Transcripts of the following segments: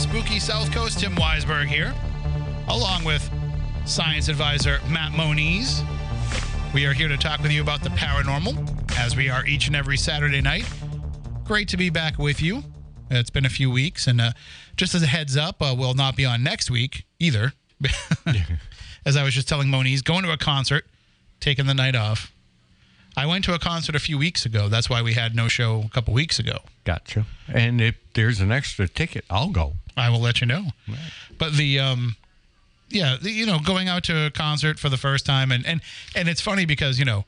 Spooky South Coast. Tim Weisberg here, along with science advisor Matt Moniz. We are here to talk with you about the paranormal, as we are each and every Saturday night. Great to be back with you. It's been a few weeks, and uh, just as a heads up, uh, we'll not be on next week either. as I was just telling Moniz, going to a concert, taking the night off. I went to a concert a few weeks ago. That's why we had no show a couple weeks ago. Gotcha. And if there's an extra ticket, I'll go. I will let you know. But the um yeah, the, you know, going out to a concert for the first time and and and it's funny because, you know,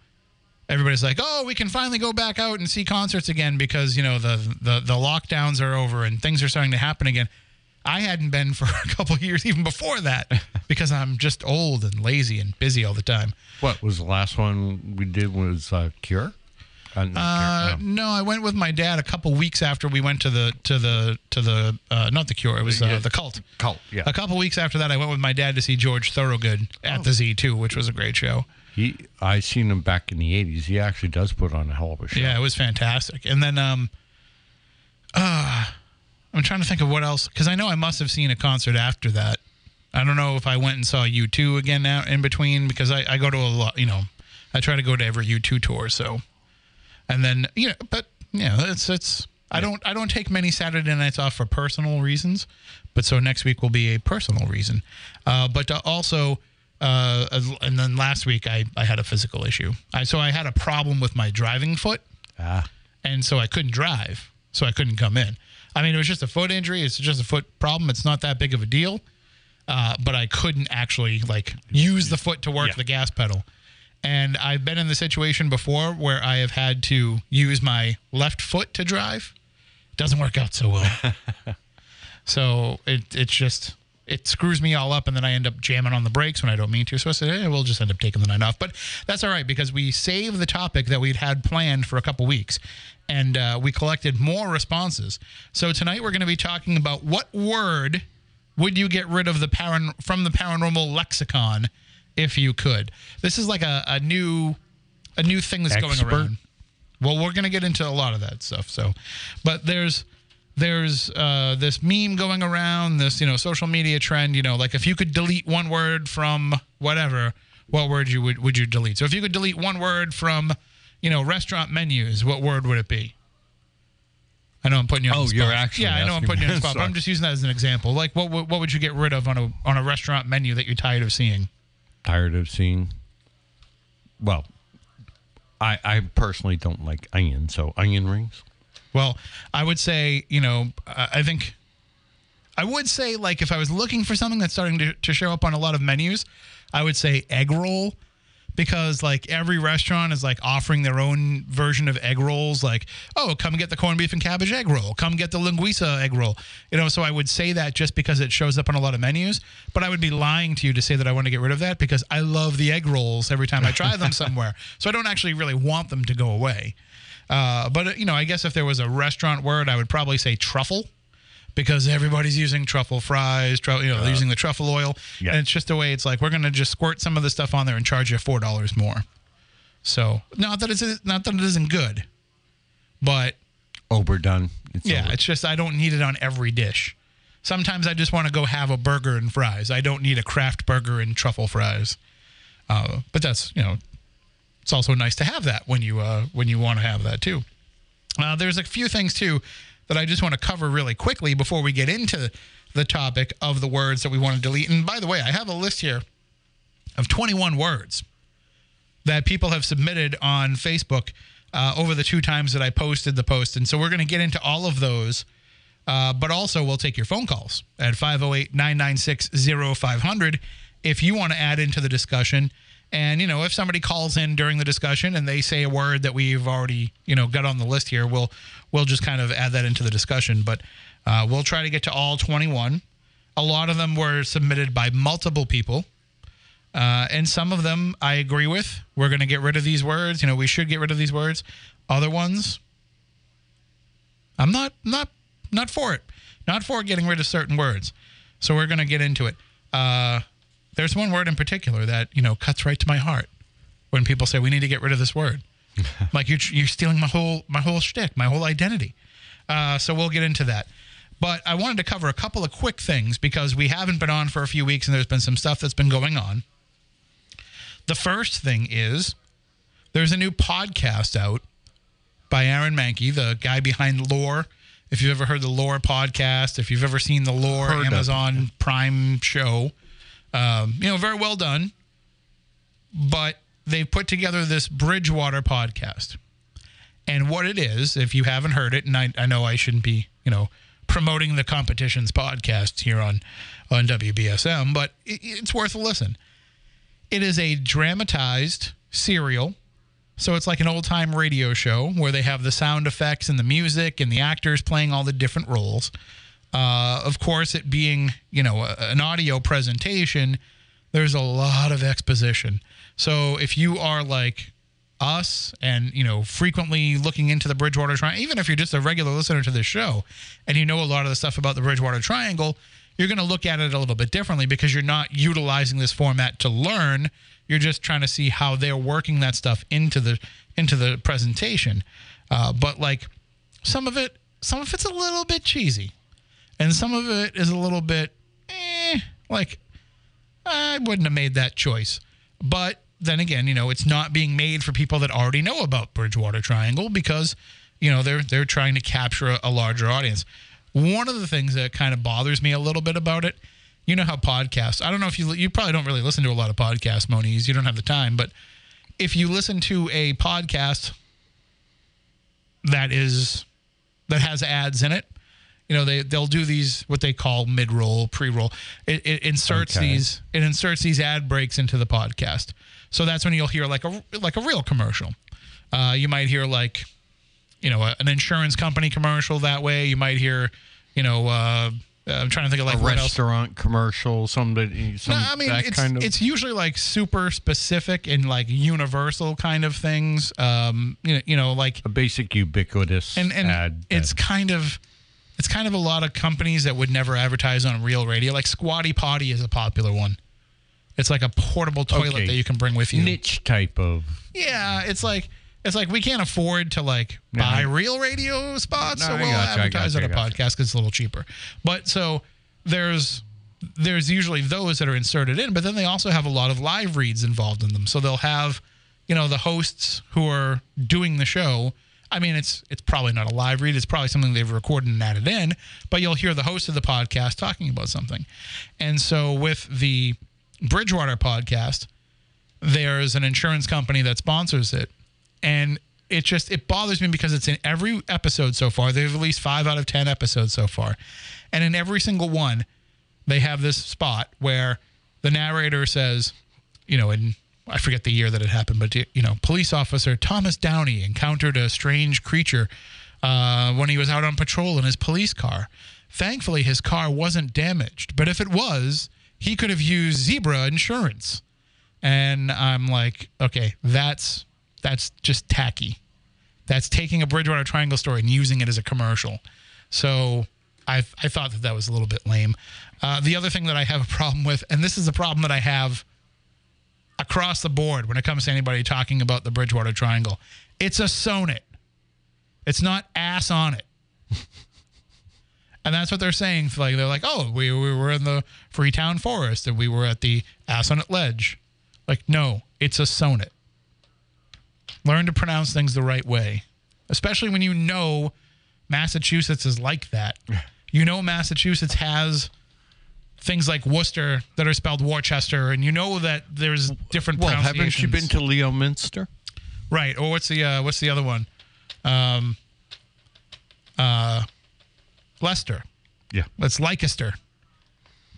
everybody's like, "Oh, we can finally go back out and see concerts again because, you know, the the the lockdowns are over and things are starting to happen again." I hadn't been for a couple of years even before that because I'm just old and lazy and busy all the time. What was the last one we did was uh, Cure? Uh, not Uh, no. no, I went with my dad a couple weeks after we went to the to the to the uh, not the Cure, it was uh, Yeah. the Cult. Cult, yeah. A couple weeks after that, I went with my dad to see George Thorogood at the Z2, which was a great show. He, I seen him back in the 80s. He actually does put on a hell of a show. Yeah, it was fantastic. And then, um, uh, I'm trying to think of what else because I know I must have seen a concert after that. I don't know if I went and saw U2 again now in between because I, I go to a lot, you know, I try to go to every U2 tour. So, and then you know, but yeah, it's it's. I don't I don't take many Saturday nights off for personal reasons, but so next week will be a personal reason. Uh, but uh, also, uh, and then last week I, I had a physical issue. I so I had a problem with my driving foot Ah, and so I couldn't drive, so I couldn't come in. I mean, it was just a foot injury. It's just a foot problem. It's not that big of a deal, uh, but I couldn't actually like use the foot to work Yeah. the gas pedal. And I've been in the situation before where I have had to use my left foot to drive. It Doesn't work out so well. so it it's just it screws me all up, and then I end up jamming on the brakes when I don't mean to. So I said, hey, we'll just end up taking the night off. But that's all right because we saved the topic that we'd had planned for a couple weeks, and uh, we collected more responses. So tonight we're going to be talking about what word would you get rid of the paran- from the paranormal lexicon if you could. This is like a, a new a new thing that's Expert? going around. Well, we're going to get into a lot of that stuff. So, but there's there's uh, this meme going around, this you know social media trend. You know, like if you could delete one word from whatever, what word you would would you delete? So if you could delete one word from you know restaurant menus, what word would it be? I know I'm putting you on Oh, the spot. you're actually yeah, I know I'm putting you on the spot, but I'm just using that as an example. Like, what what would you get rid of on a on a restaurant menu that you're tired of seeing? Tired of seeing. Well, I, I personally don't like onion, so onion rings. Well, I would say, you know, I think I would say like if I was looking for something that's starting to, to show up on a lot of menus, I would say egg roll because like every restaurant is like offering their own version of egg rolls like oh come get the corned beef and cabbage egg roll. Come get the linguiça egg roll. You know so i would say that just because it shows up on a lot of menus but i would be lying to you to say that i want to get rid of that because i love the egg rolls every time i try them somewhere. So i don't actually really want them to go away. Uh, but you know i guess if there was a restaurant word i would probably say truffle because everybody's using truffle fries, tru- you know, they're using the truffle oil, yeah. and it's just a way. It's like we're going to just squirt some of the stuff on there and charge you four dollars more. So not that it's not that it isn't good, but Overdone. It's yeah, over. it's just I don't need it on every dish. Sometimes I just want to go have a burger and fries. I don't need a craft burger and truffle fries. Uh, but that's you know, it's also nice to have that when you uh, when you want to have that too. Uh, there's a few things too that I just want to cover really quickly before we get into the topic of the words that we want to delete. And by the way, I have a list here of 21 words that people have submitted on Facebook uh, over the two times that I posted the post. And so we're going to get into all of those. Uh, but also, we'll take your phone calls at 508 996 0500 if you want to add into the discussion. And, you know, if somebody calls in during the discussion and they say a word that we've already, you know, got on the list here, we'll, we'll just kind of add that into the discussion. But uh, we'll try to get to all 21. A lot of them were submitted by multiple people. Uh, and some of them I agree with. We're going to get rid of these words. You know, we should get rid of these words. Other ones, I'm not not not for it. Not for getting rid of certain words. So we're going to get into it. Uh, there's one word in particular that you know cuts right to my heart when people say we need to get rid of this word. like you're you're stealing my whole my whole shtick, my whole identity. Uh, so we'll get into that. But I wanted to cover a couple of quick things because we haven't been on for a few weeks and there's been some stuff that's been going on. The first thing is there's a new podcast out by Aaron Mahnke, the guy behind Lore. If you've ever heard the Lore podcast, if you've ever seen the Lore. Amazon Prime show, um, you know, very well done. But they put together this Bridgewater podcast. And what it is, if you haven't heard it, and I, I know I shouldn't be, you know, promoting the competitions podcast here on on WBSM, but it, it's worth a listen. It is a dramatized serial. So it's like an old time radio show where they have the sound effects and the music and the actors playing all the different roles. Uh, of course, it being you know a, an audio presentation, there's a lot of exposition. So if you are like us and you know frequently looking into the Bridgewater Triangle, even if you're just a regular listener to this show and you know a lot of the stuff about the Bridgewater Triangle, you're going to look at it a little bit differently because you're not utilizing this format to learn. You're just trying to see how they're working that stuff into the into the presentation. Uh, but like some of it, some of it's a little bit cheesy, and some of it is a little bit, eh, like I wouldn't have made that choice. But then again, you know, it's not being made for people that already know about Bridgewater Triangle because, you know, they're they're trying to capture a, a larger audience. One of the things that kind of bothers me a little bit about it, you know how podcasts. I don't know if you you probably don't really listen to a lot of podcasts, Moniz. You don't have the time, but if you listen to a podcast that is that has ads in it, you know they they'll do these what they call mid roll, pre roll. It, it inserts Okay. these it inserts these ad breaks into the podcast. So that's when you'll hear like a like a real commercial. Uh, you might hear like you know a, an insurance company commercial that way. You might hear you know uh, I'm trying to think of like a what else. restaurant commercial, somebody, some, No, I mean it's kind of. it's usually like super specific and like universal kind of things. Um, you know, you know, like a basic ubiquitous and and ad. it's that- kind of it's kind of a lot of companies that would never advertise on real radio. Like Squatty Potty is a popular one. It's like a portable toilet Okay. that you can bring with you. niche type of. Yeah, it's like it's like we can't afford to like Yeah. buy real radio spots, No, so we'll advertise on a podcast because it's a little cheaper. But so there's there's usually those that are inserted in, but then they also have a lot of live reads involved in them. So they'll have you know the hosts who are doing the show. I mean, it's it's probably not a live read. It's probably something they've recorded and added in. But you'll hear the host of the podcast talking about something. And so with the Bridgewater podcast, there's an insurance company that sponsors it and it just it bothers me because it's in every episode so far they've released five out of ten episodes so far and in every single one they have this spot where the narrator says you know in i forget the year that it happened but you know police officer thomas downey encountered a strange creature uh, when he was out on patrol in his police car thankfully his car wasn't damaged but if it was he could have used zebra insurance and I'm like, okay, that's that's just tacky. That's taking a Bridgewater Triangle story and using it as a commercial. So I I thought that that was a little bit lame. Uh, the other thing that I have a problem with, and this is a problem that I have across the board when it comes to anybody talking about the Bridgewater Triangle, it's a sonnet. It's not ass on it. And that's what they're saying. Like they're like, oh, we, we were in the Freetown Forest and we were at the Assonet Ledge. Like, no, it's a sonnet. Learn to pronounce things the right way, especially when you know Massachusetts is like that. You know Massachusetts has things like Worcester that are spelled Worcester, and you know that there's different Well, haven't you been to Leominster? right? Or what's the uh, what's the other one? Um, uh, Leicester. Yeah. It's Leicester,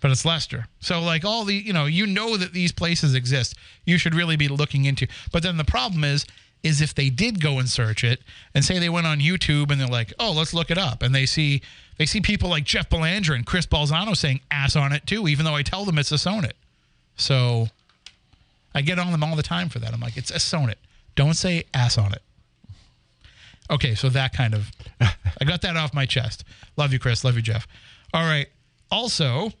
but it's Leicester. So like all the you know you know that these places exist. You should really be looking into. But then the problem is is if they did go and search it and say they went on YouTube and they're like, oh, let's look it up, and they see they see people like Jeff Belanger and Chris Balzano saying ass on it too, even though I tell them it's a sonnet. So I get on them all the time for that. I'm like, it's a sonnet. Don't say ass on it. Okay, so that kind of I got that off my chest. Love you, Chris. Love you, Jeff. All right. Also,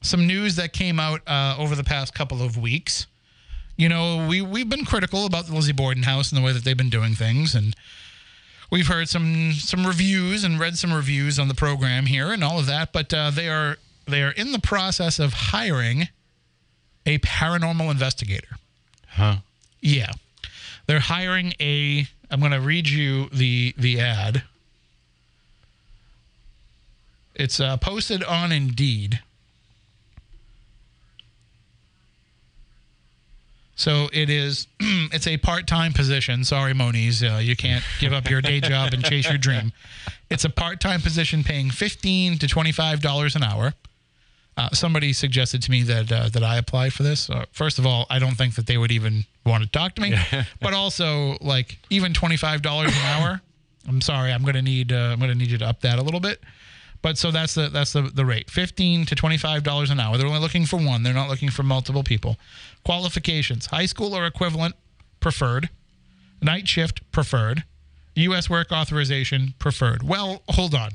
some news that came out uh, over the past couple of weeks. You know, we we've been critical about the Lizzie Borden house and the way that they've been doing things, and we've heard some some reviews and read some reviews on the program here and all of that, but uh, they are they are in the process of hiring a paranormal investigator. Huh? Yeah, they're hiring a. I'm going to read you the the ad. It's uh, posted on Indeed. So it is. It's a part-time position. Sorry, Moniz, uh, you can't give up your day job and chase your dream. It's a part-time position, paying fifteen to twenty-five dollars an hour. Uh, somebody suggested to me that uh, that I apply for this. Uh, first of all, I don't think that they would even want to talk to me. but also, like even twenty-five dollars an hour. I'm sorry, I'm gonna need uh, I'm gonna need you to up that a little bit. But so that's the that's the, the rate. Fifteen to twenty five dollars an hour. They're only looking for one. They're not looking for multiple people. Qualifications: high school or equivalent preferred. Night shift preferred. U.S. work authorization preferred. Well, hold on.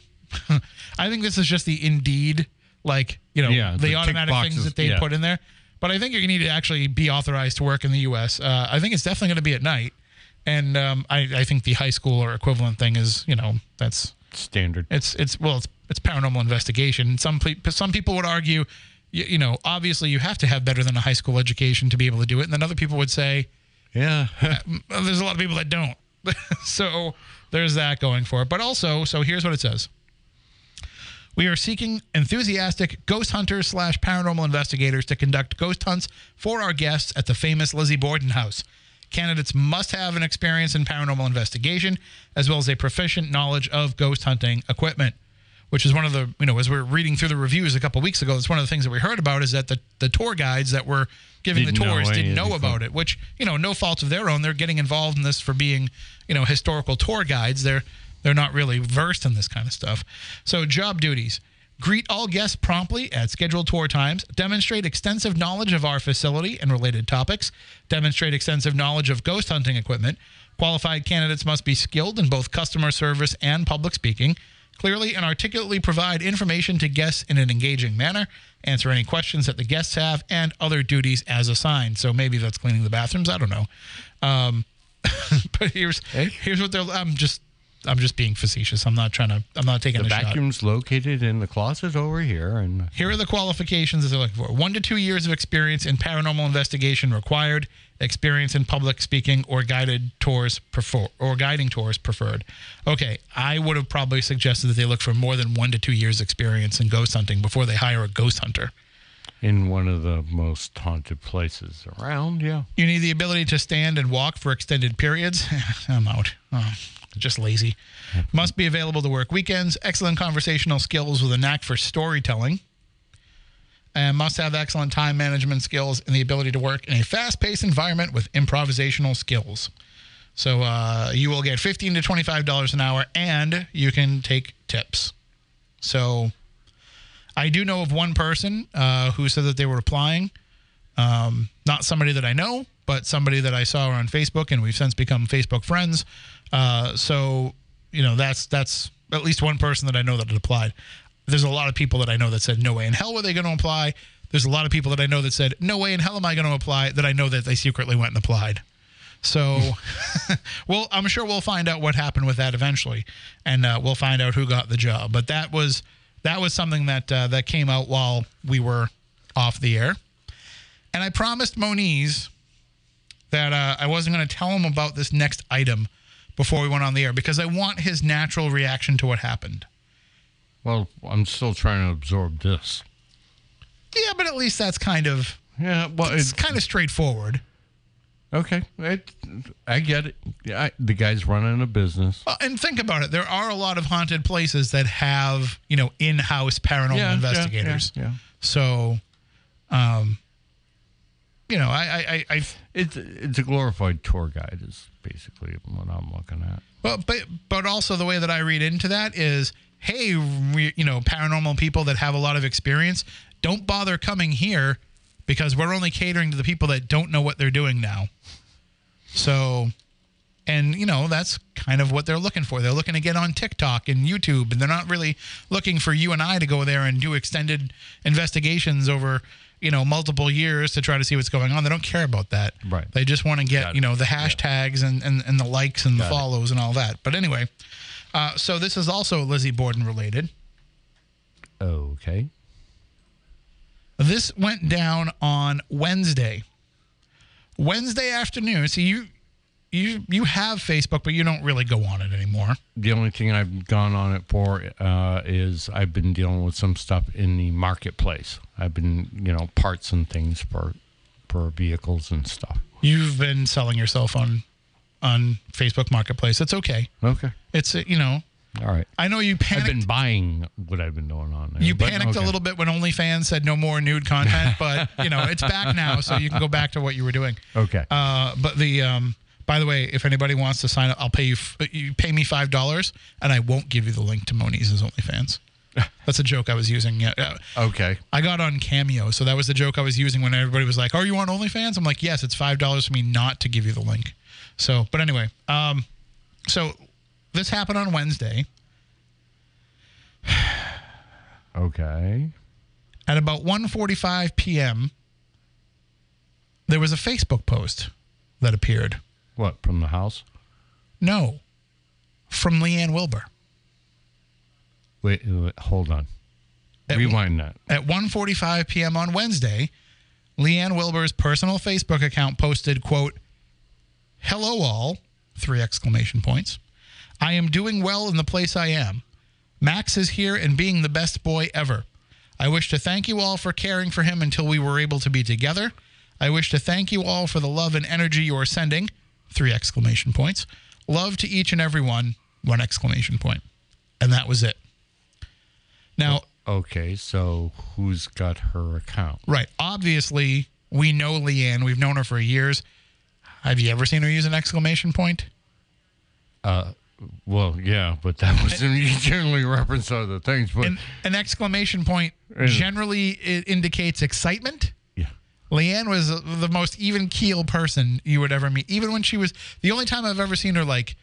I think this is just the Indeed, like you know, Yeah, the, the automatic things that they yeah. put in there. But I think you need to actually be authorized to work in the U.S. Uh, I think it's definitely going to be at night, and um, I, I think the high school or equivalent thing is, you know, that's Standard. it's it's well, it's it's paranormal investigation. Some some people would argue, you, you know, obviously you have to have better than a high school education to be able to do it, and then other people would say, Yeah. Uh, well, there's a lot of people that don't. so there's that going for it. But also, so here's what it says. We are seeking enthusiastic ghost hunters slash paranormal investigators to conduct ghost hunts for our guests at the famous Lizzie Borden House. Candidates must have an experience in paranormal investigation as well as a proficient knowledge of ghost hunting equipment. Which is one of the, you know, as we are reading through the reviews a couple weeks ago, it's one of the things that we heard about is that the, the tour guides that were giving Didn't the know tours didn't know about it, which, you know, no fault of their own. They're getting involved in this for being, you know, historical tour guides. They're they're not really versed in this kind of stuff. So job duties. Greet all guests promptly at scheduled tour times. Demonstrate extensive knowledge of our facility and related topics. Demonstrate extensive knowledge of ghost hunting equipment. Qualified candidates must be skilled in both customer service and public speaking. Clearly and articulately provide information to guests in an engaging manner. Answer any questions that the guests have and other duties as assigned. So maybe that's cleaning the bathrooms. I don't know. Um, but here's here's what they're. I'm just I'm just being facetious. I'm not trying to. I'm not taking The a shot. vacuum's located in the closet over here, and Here are the qualifications that they're looking for: one to two years of experience in paranormal investigation required, experience in public speaking or guided tours prefer- or guiding tours preferred. Okay, I would have probably suggested that they look for more than one to two years experience in ghost hunting before they hire a ghost hunter. in one of the most haunted places around. Yeah. You need the ability to stand and walk for extended periods. I'm out. Oh, just lazy. Must be available to work weekends. Excellent conversational skills with a knack for storytelling. And must have excellent time management skills and the ability to work in a fast paced environment with improvisational skills. So uh, you will get 15 to $25 an hour and you can take tips. So I do know of one person uh, who said that they were applying. Um, not somebody that I know, but somebody that I saw on Facebook, and we've since become Facebook friends. Uh, so, you know, that's that's at least one person that I know that applied. There's a lot of people that I know that said, "No way in hell were they going to apply." There's a lot of people that I know that said, "No way in hell am I going to apply." That I know that they secretly went and applied. So, well, I'm sure we'll find out what happened with that eventually, and uh, we'll find out who got the job. But that was that was something that uh, that came out while we were off the air, and I promised Moniz that uh, I wasn't going to tell him about this next item before we went on the air because I want his natural reaction to what happened. Well, I'm still trying to absorb this. Yeah, but at least that's kind of Yeah. Well, it's it's kind of straightforward. okay. It, I get it. Yeah, I, the guy's running a business. Well, and think about it. There are a lot of haunted places that have, you know, in-house paranormal Yeah, yeah, investigators. yeah, yeah. So, um, you know, I, I, I, It's it's a glorified tour guide. Is basically what I'm looking at. well, but but also the way that I read into that is, hey, we, you know, paranormal people that have a lot of experience, don't bother coming here because we're only catering to the people that don't know what they're doing now. So, And, you know, that's kind of what they're looking for. They're looking to get on TikTok and YouTube, and they're not really looking for you and I to go there and do extended investigations over, you know, multiple years to try to see what's going on. They don't care about that. Right. They just want to get, you know, the Yeah. hashtags and, and, and the likes and the Got it. follows and all that. But anyway, uh, so this is also Lizzie Borden related. Okay. This went down on Wednesday. Wednesday afternoon. See, you you you have Facebook, but you don't really go on it anymore. The only thing I've gone on it for uh, is I've been dealing with some stuff in the marketplace. I've been, you know, parts and things for for vehicles and stuff. You've been selling yourself on on Facebook Marketplace. It's okay. Okay. It's uh, you know. All right. I know you I've been buying what I've been doing on there. you panicked okay. a little bit when OnlyFans said no more nude content, but you know it's back now, so you can go back to what you were doing. Okay. Uh, but the um, by the way, if anybody wants to sign up, I'll pay you. F- you pay me five dollars, and I won't give you the link to Moniz's OnlyFans. That's a joke I was using. Yeah, uh, okay. I got on Cameo, so that was the joke I was using when everybody was like, "Are you on OnlyFans?" I'm like, "Yes, it's five dollars for me not to give you the link." So, but anyway, um, so this happened on Wednesday Okay. at about 1:45 p.m. There was a Facebook post that appeared. What from the house? No, from Leanne Wilbur. Wait, wait hold on. At- Rewind that. At 1:45 p.m. on Wednesday, Leanne Wilbur's personal Facebook account posted, quote, "Hello all," three exclamation points. I am doing well in the place I am. Max is here and being the best boy ever. I wish to thank you all for caring for him until we were able to be together. I wish to thank you all for the love and energy you are sending. Three exclamation points. Love to each and every one. One exclamation point. And that was it. Now, Okay, so who's got her account? Right. Obviously, we know Leanne. We've known her for years. Have you ever seen her use an exclamation point? Uh, Well, yeah, but that was generally reference other things. But An, an exclamation point generally it indicates excitement. Leanne was the most even keel person you would ever meet. Even when she was the only time I've ever seen her like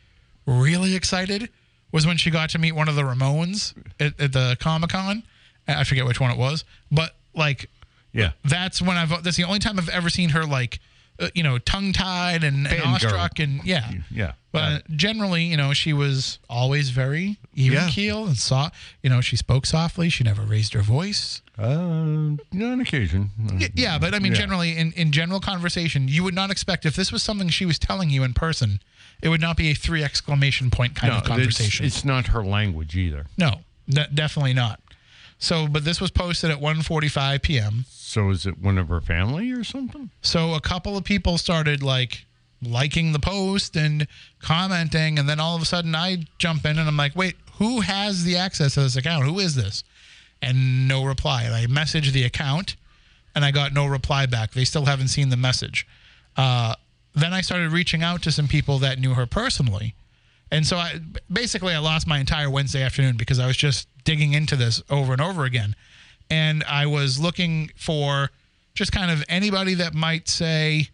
really excited was when she got to meet one of the Ramones at, at the Comic Con. I forget which one it was, but like yeah, that's when I've that's the only time I've ever seen her like uh, you know tongue tied and, and awestruck and yeah yeah. but generally you know she was always very even Yeah. keel and saw you know she spoke softly she never raised her voice Uh, on occasion. Yeah but I mean Yeah. generally in, in general conversation you would not expect if this was something she was telling you in person it would not be a three exclamation point kind no, of conversation It's, it's not her language either. no de- definitely not so but this was posted at 1:45 p.m. So is it one of her family or something? So a couple of people started like liking the post and commenting, and then all of a sudden I jump in and I'm like, wait, who has the access to this account? Who is this? And no reply. And I messaged the account and I got no reply back. They still haven't seen the message. Uh, then I started reaching out to some people that knew her personally. And so I basically I lost my entire Wednesday afternoon because I was just digging into this over and over again. And I was looking for just kind of anybody that might say,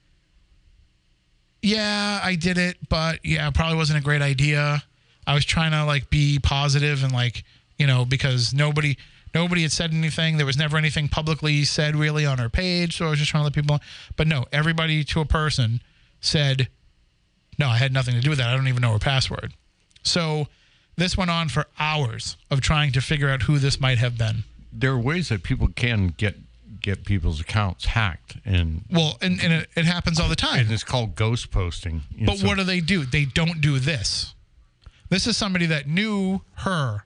yeah, I did it, but yeah, probably wasn't a great idea. I was trying to like be positive and like, you know, because nobody nobody had said anything. There was never anything publicly said really on her page, so I was just trying to let people know. But no, everybody to a person said, "No, I had nothing to do with that. I don't even know her password." So, this went on for hours of trying to figure out who this might have been. There are ways that people can get get people's accounts hacked, and Well, and, and it, it happens all the time. and it's called ghost posting. Know, But so- what do they do? They don't do this. This is somebody that knew her,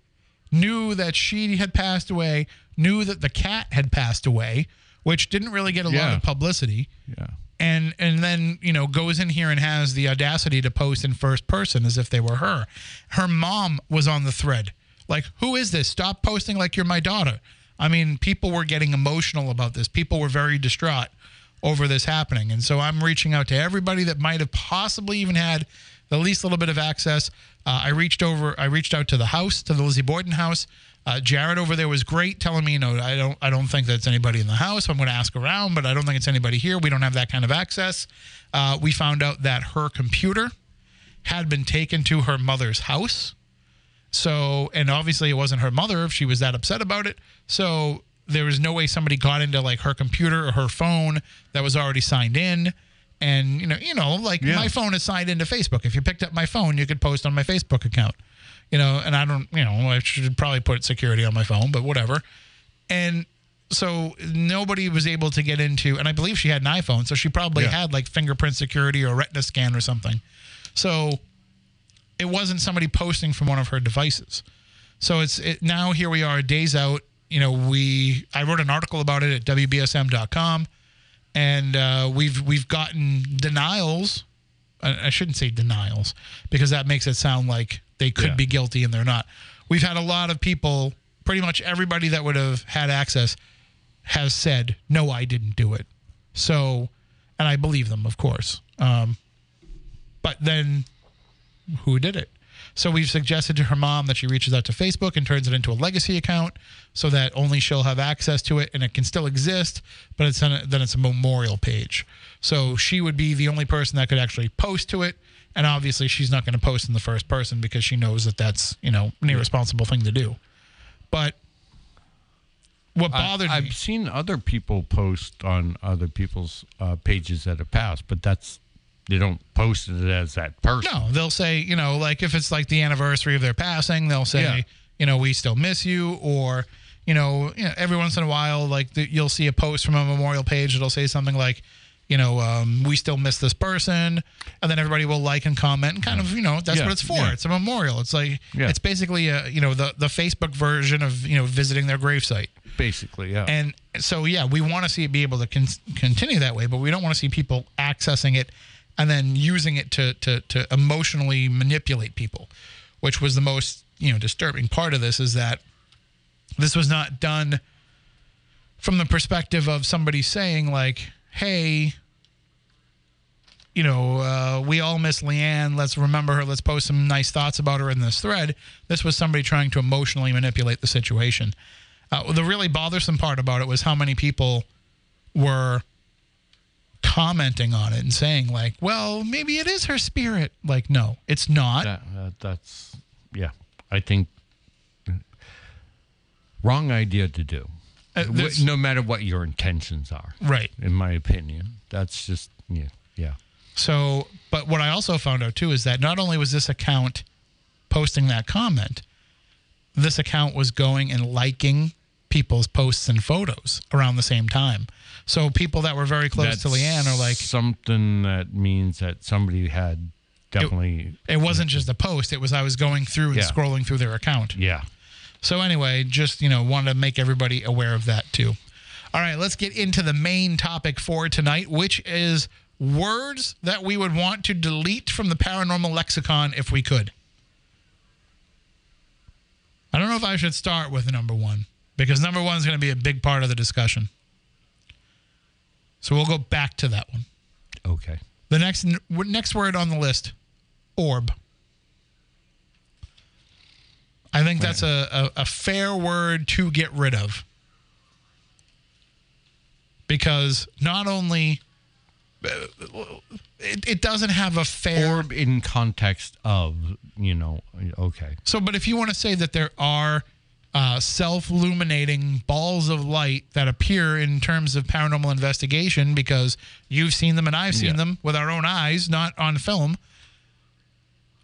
knew that she had passed away, knew that the cat had passed away, which didn't really get a lot of publicity. Yeah. And and then, you know, goes in here and has the audacity to post in first person as if they were her. Her mom was on the thread. Like, who is this? Stop posting like you're my daughter. I mean, people were getting emotional about this. People were very distraught over this happening. And so I'm reaching out to everybody that might have possibly even had the least little bit of access. Uh, I reached over, I reached out to the house, to the Lizzie Borden house. Uh, Jared over there was great, telling me, know, I don't, I don't think that's anybody in the house. I'm going to ask around, but I don't think it's anybody here. We don't have that kind of access. Uh, we found out that her computer had been taken to her mother's house. So, and obviously it wasn't her mother if she was that upset about it. So there was no way somebody got into like her computer or her phone that was already signed in. And you know, you know, like Yeah. my phone is signed into Facebook. If you picked up my phone, you could post on my Facebook account. You know, and I don't, you know, I should probably put security on my phone, but whatever. And so nobody was able to get into, and I believe she had an iPhone, so she probably Yeah. had like fingerprint security or retina scan or something. So it wasn't somebody posting from one of her devices. So it's it, now here we are, days out. You know, we I wrote an article about it at wbsm.com, and uh, we've we've gotten denials. I, I shouldn't say denials because that makes it sound like they could Yeah. be guilty and they're not. We've had a lot of people, pretty much everybody that would have had access, has said no, I didn't do it. So, and I believe them, of course. Um, but then who did it. So we've suggested to her mom that she reaches out to Facebook and turns it into a legacy account so that only she'll have access to it and it can still exist, but it's a, then it's a memorial page. So she would be the only person that could actually post to it. And obviously she's not going to post in the first person because she knows that that's, you know, an irresponsible thing to do. But what I, bothered me. I've seen other people post on other people's uh, pages that have passed, but that's they don't post it as that person. No, they'll say, you know, like if it's like the anniversary of their passing, they'll say, Yeah. you know, we still miss you, or you know, you know every once in a while, like the, you'll see a post from a memorial page that'll say something like, you know, um, we still miss this person, and then everybody will like and comment and kind of, you know, that's Yeah, what it's for. yeah. It's a memorial. It's like it's basically a, you know, the the Facebook version of you know visiting their gravesite. Basically, yeah. And so, yeah, we want to see it be able to con- continue that way, but we don't want to see people accessing it and then using it to, to, to emotionally manipulate people, which was the most, you know, disturbing part of this is that this was not done from the perspective of somebody saying like, hey, you know, uh, we all miss Leanne. Let's remember her. Let's post some nice thoughts about her in this thread. This was somebody trying to emotionally manipulate the situation. Uh, the really bothersome part about it was how many people were commenting on it and saying like, "Well, maybe it is her spirit." Like, no, it's not. that, that, that's yeah. I think wrong idea to do. Uh, no matter what your intentions are, right. in my opinion, that's just yeah, yeah. So, but what I also found out too is that not only was this account posting that comment, this account was going and liking people's posts and photos around the same time. So people that were very close to That's Leanne are like, something that means that somebody had definitely it wasn't just a post; it was I was going through and Yeah. scrolling through their account. yeah. So anyway, just you know, wanted to make everybody aware of that too. All right, let's get into the main topic for tonight, which is words that we would want to delete from the paranormal lexicon if we could. I don't know if I should start with number one because number one is going to be a big part of the discussion. So we'll go back to that one. Okay. The next next word on the list, orb. I think that's a, a, a fair word to get rid of. Because not only uh, it, it doesn't have a fair orb in context of, you know, okay. so, but if you want to say that there are uh, self-illuminating balls of light that appear in terms of paranormal investigation, because you've seen them and I've seen Yeah. them with our own eyes, not on film.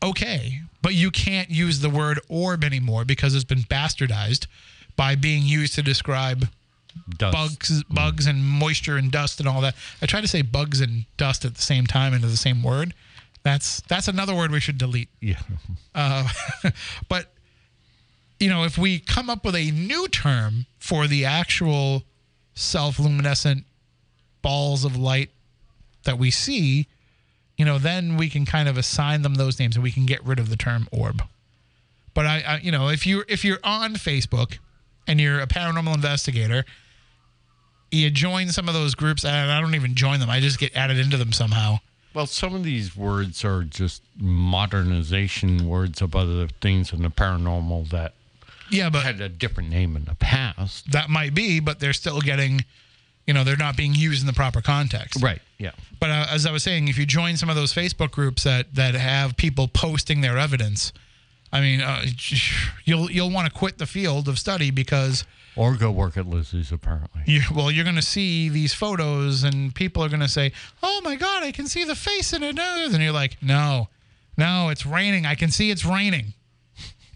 Okay, but you can't use the word orb anymore because it's been bastardized by being used to describe Dust. bugs, bugs and moisture and dust and all that. I try to say bugs and dust at the same time into the same word. That's that's another word we should delete. Yeah. Uh, but you know, if we come up with a new term for the actual self-luminescent balls of light that we see, you know, then we can kind of assign them those names and we can get rid of the term orb. But I, I you know, if you if you're on Facebook and you're a paranormal investigator, you join some of those groups and I don't even join them. I just get added into them somehow. Well, some of these words are just modernization words of other things in the paranormal that Yeah, but had a different name in the past. that might be, but they're still getting You know, they're not being used in the proper context. Right. Yeah. But uh, as I was saying, if you join some of those Facebook groups that that have people posting their evidence, I mean, uh, you'll you'll want to quit the field of study because Or go work at Lizzie's, apparently. you well you're going to see these photos and people are going to say, "Oh my God, I can see the face in it," and you're like, "No, no, it's raining. I can see it's raining.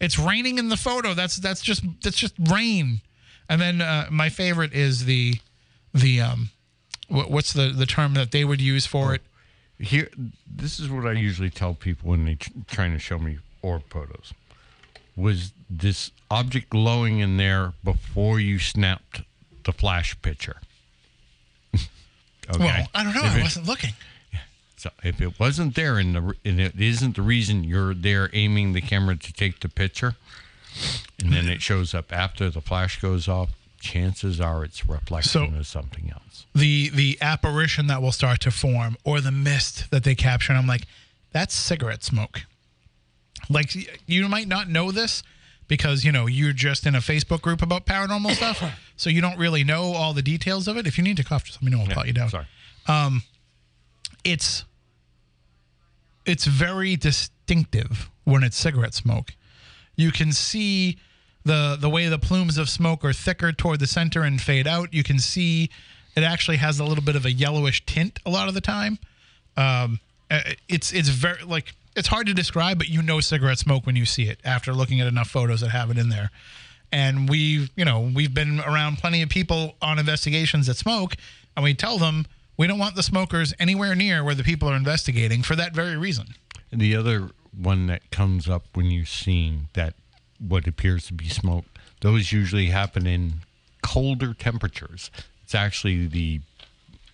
It's raining in the photo. That's that's just that's just rain." And then uh, my favorite is the the um, what, what's the the term that they would use for it? Here, this is what I usually tell people when they tr- trying to show me orb photos. Was this object glowing in there before you snapped the flash picture? okay. Well, I don't know. If I it- wasn't looking. So if it wasn't there and, the, and it isn't the reason you're there aiming the camera to take the picture, and then it shows up after the flash goes off, chances are it's reflection So- of something else. the the apparition that will start to form or the mist that they capture and i'm like that's cigarette smoke like you might not know this because you know you're just in a facebook group about paranormal stuff so you don't really know all the details of it if you need to cough just let me know i'll pot you down Sorry. Um, it's it's very distinctive when it's cigarette smoke. You can see the the way the plumes of smoke are thicker toward the center and fade out. You can see it actually has a little bit of a yellowish tint a lot of the time. Um, uh, it's it's very like it's hard to describe, but you know cigarette smoke when you see it after looking at enough photos that have it in there. And we've you know we've been around plenty of people on investigations that smoke, and we tell them we don't want the smokers anywhere near where the people are investigating for that very reason. And the other one that comes up when you're seeing that what appears to be smoke, those usually happen in colder temperatures. It's actually the,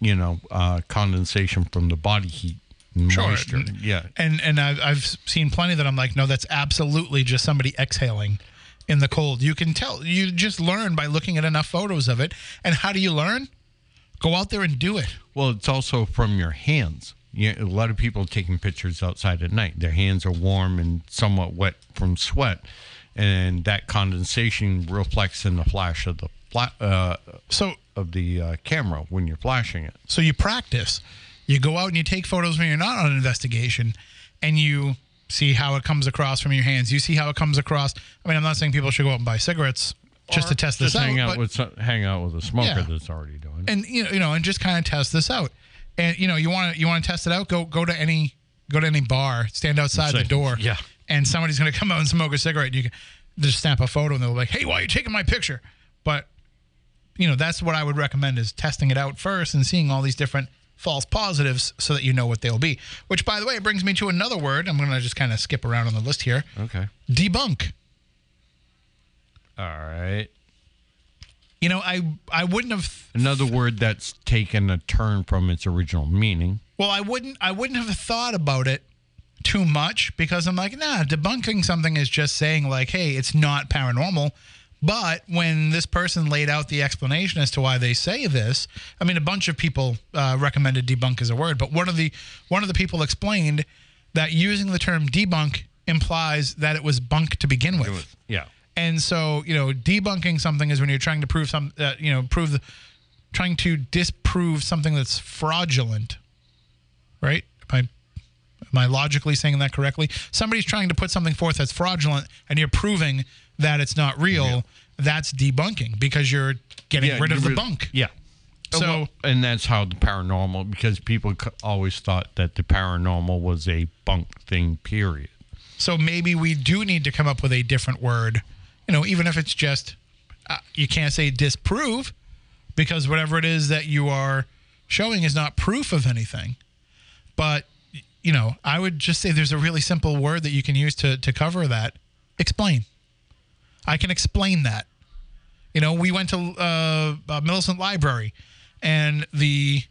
you know, uh, condensation from the body heat, Sure. moisture. Yeah. And and I've, I've seen plenty that I'm like, no, that's absolutely just somebody exhaling in the cold. You can tell. You just learn by looking at enough photos of it. And how do you learn? Go out there and do it. Well, it's also from your hands. Yeah, a lot of people are taking pictures outside at night. Their hands are warm and somewhat wet from sweat, and that condensation reflects in the flash of the fla- uh, So of the uh, camera when you're flashing it. so you practice. You go out and you take photos when you're not on an investigation, and you see how it comes across from your hands. You see how it comes across. I mean, I'm not saying people should go out and buy cigarettes just to test this Just hang out, out but- with hang out with a smoker Yeah. that's already doing it. and you know, you know, and just kind of test this out. And you know, you want to you want to test it out. Go go to any go to any bar, stand outside Say, the door, yeah. and somebody's going to come out and smoke a cigarette. And You can just snap a photo, and they'll be like, "Hey, why are you taking my picture?" But you know, that's what I would recommend is testing it out first and seeing all these different false positives so that you know what they'll be. Which, by the way, brings me to another word. I'm going to just kind of skip around on the list here. Okay. Debunk. All right. You know, I I wouldn't have Another word that's taken a turn from its original meaning. Well, I wouldn't I wouldn't have thought about it too much because I'm like, nah, debunking something is just saying like, hey, it's not paranormal. But when this person laid out the explanation as to why they say this, I mean, a bunch of people uh, recommended debunk as a word, but one of the one of the people explained that using the term debunk implies that it was bunk to begin with. Yeah. And so, you know, debunking something is when you're trying to prove some, uh, you know, prove, the, trying to disprove something that's fraudulent, right? Am I, am I logically saying that correctly? Somebody's trying to put something forth that's fraudulent, and you're proving that it's not real. That's debunking because you're getting rid of the re- bunk. Yeah. So- Well, and that's how the paranormal, because people always thought that the paranormal was a bunk thing, period. So maybe we do need to come up with a different word, you know, even if it's just, uh, you can't say disprove because whatever it is that you are showing is not proof of anything. But, you know, I would just say there's a really simple word that you can use to, to cover that explain. I can explain that. You know, we went to uh, uh, Millicent Library and the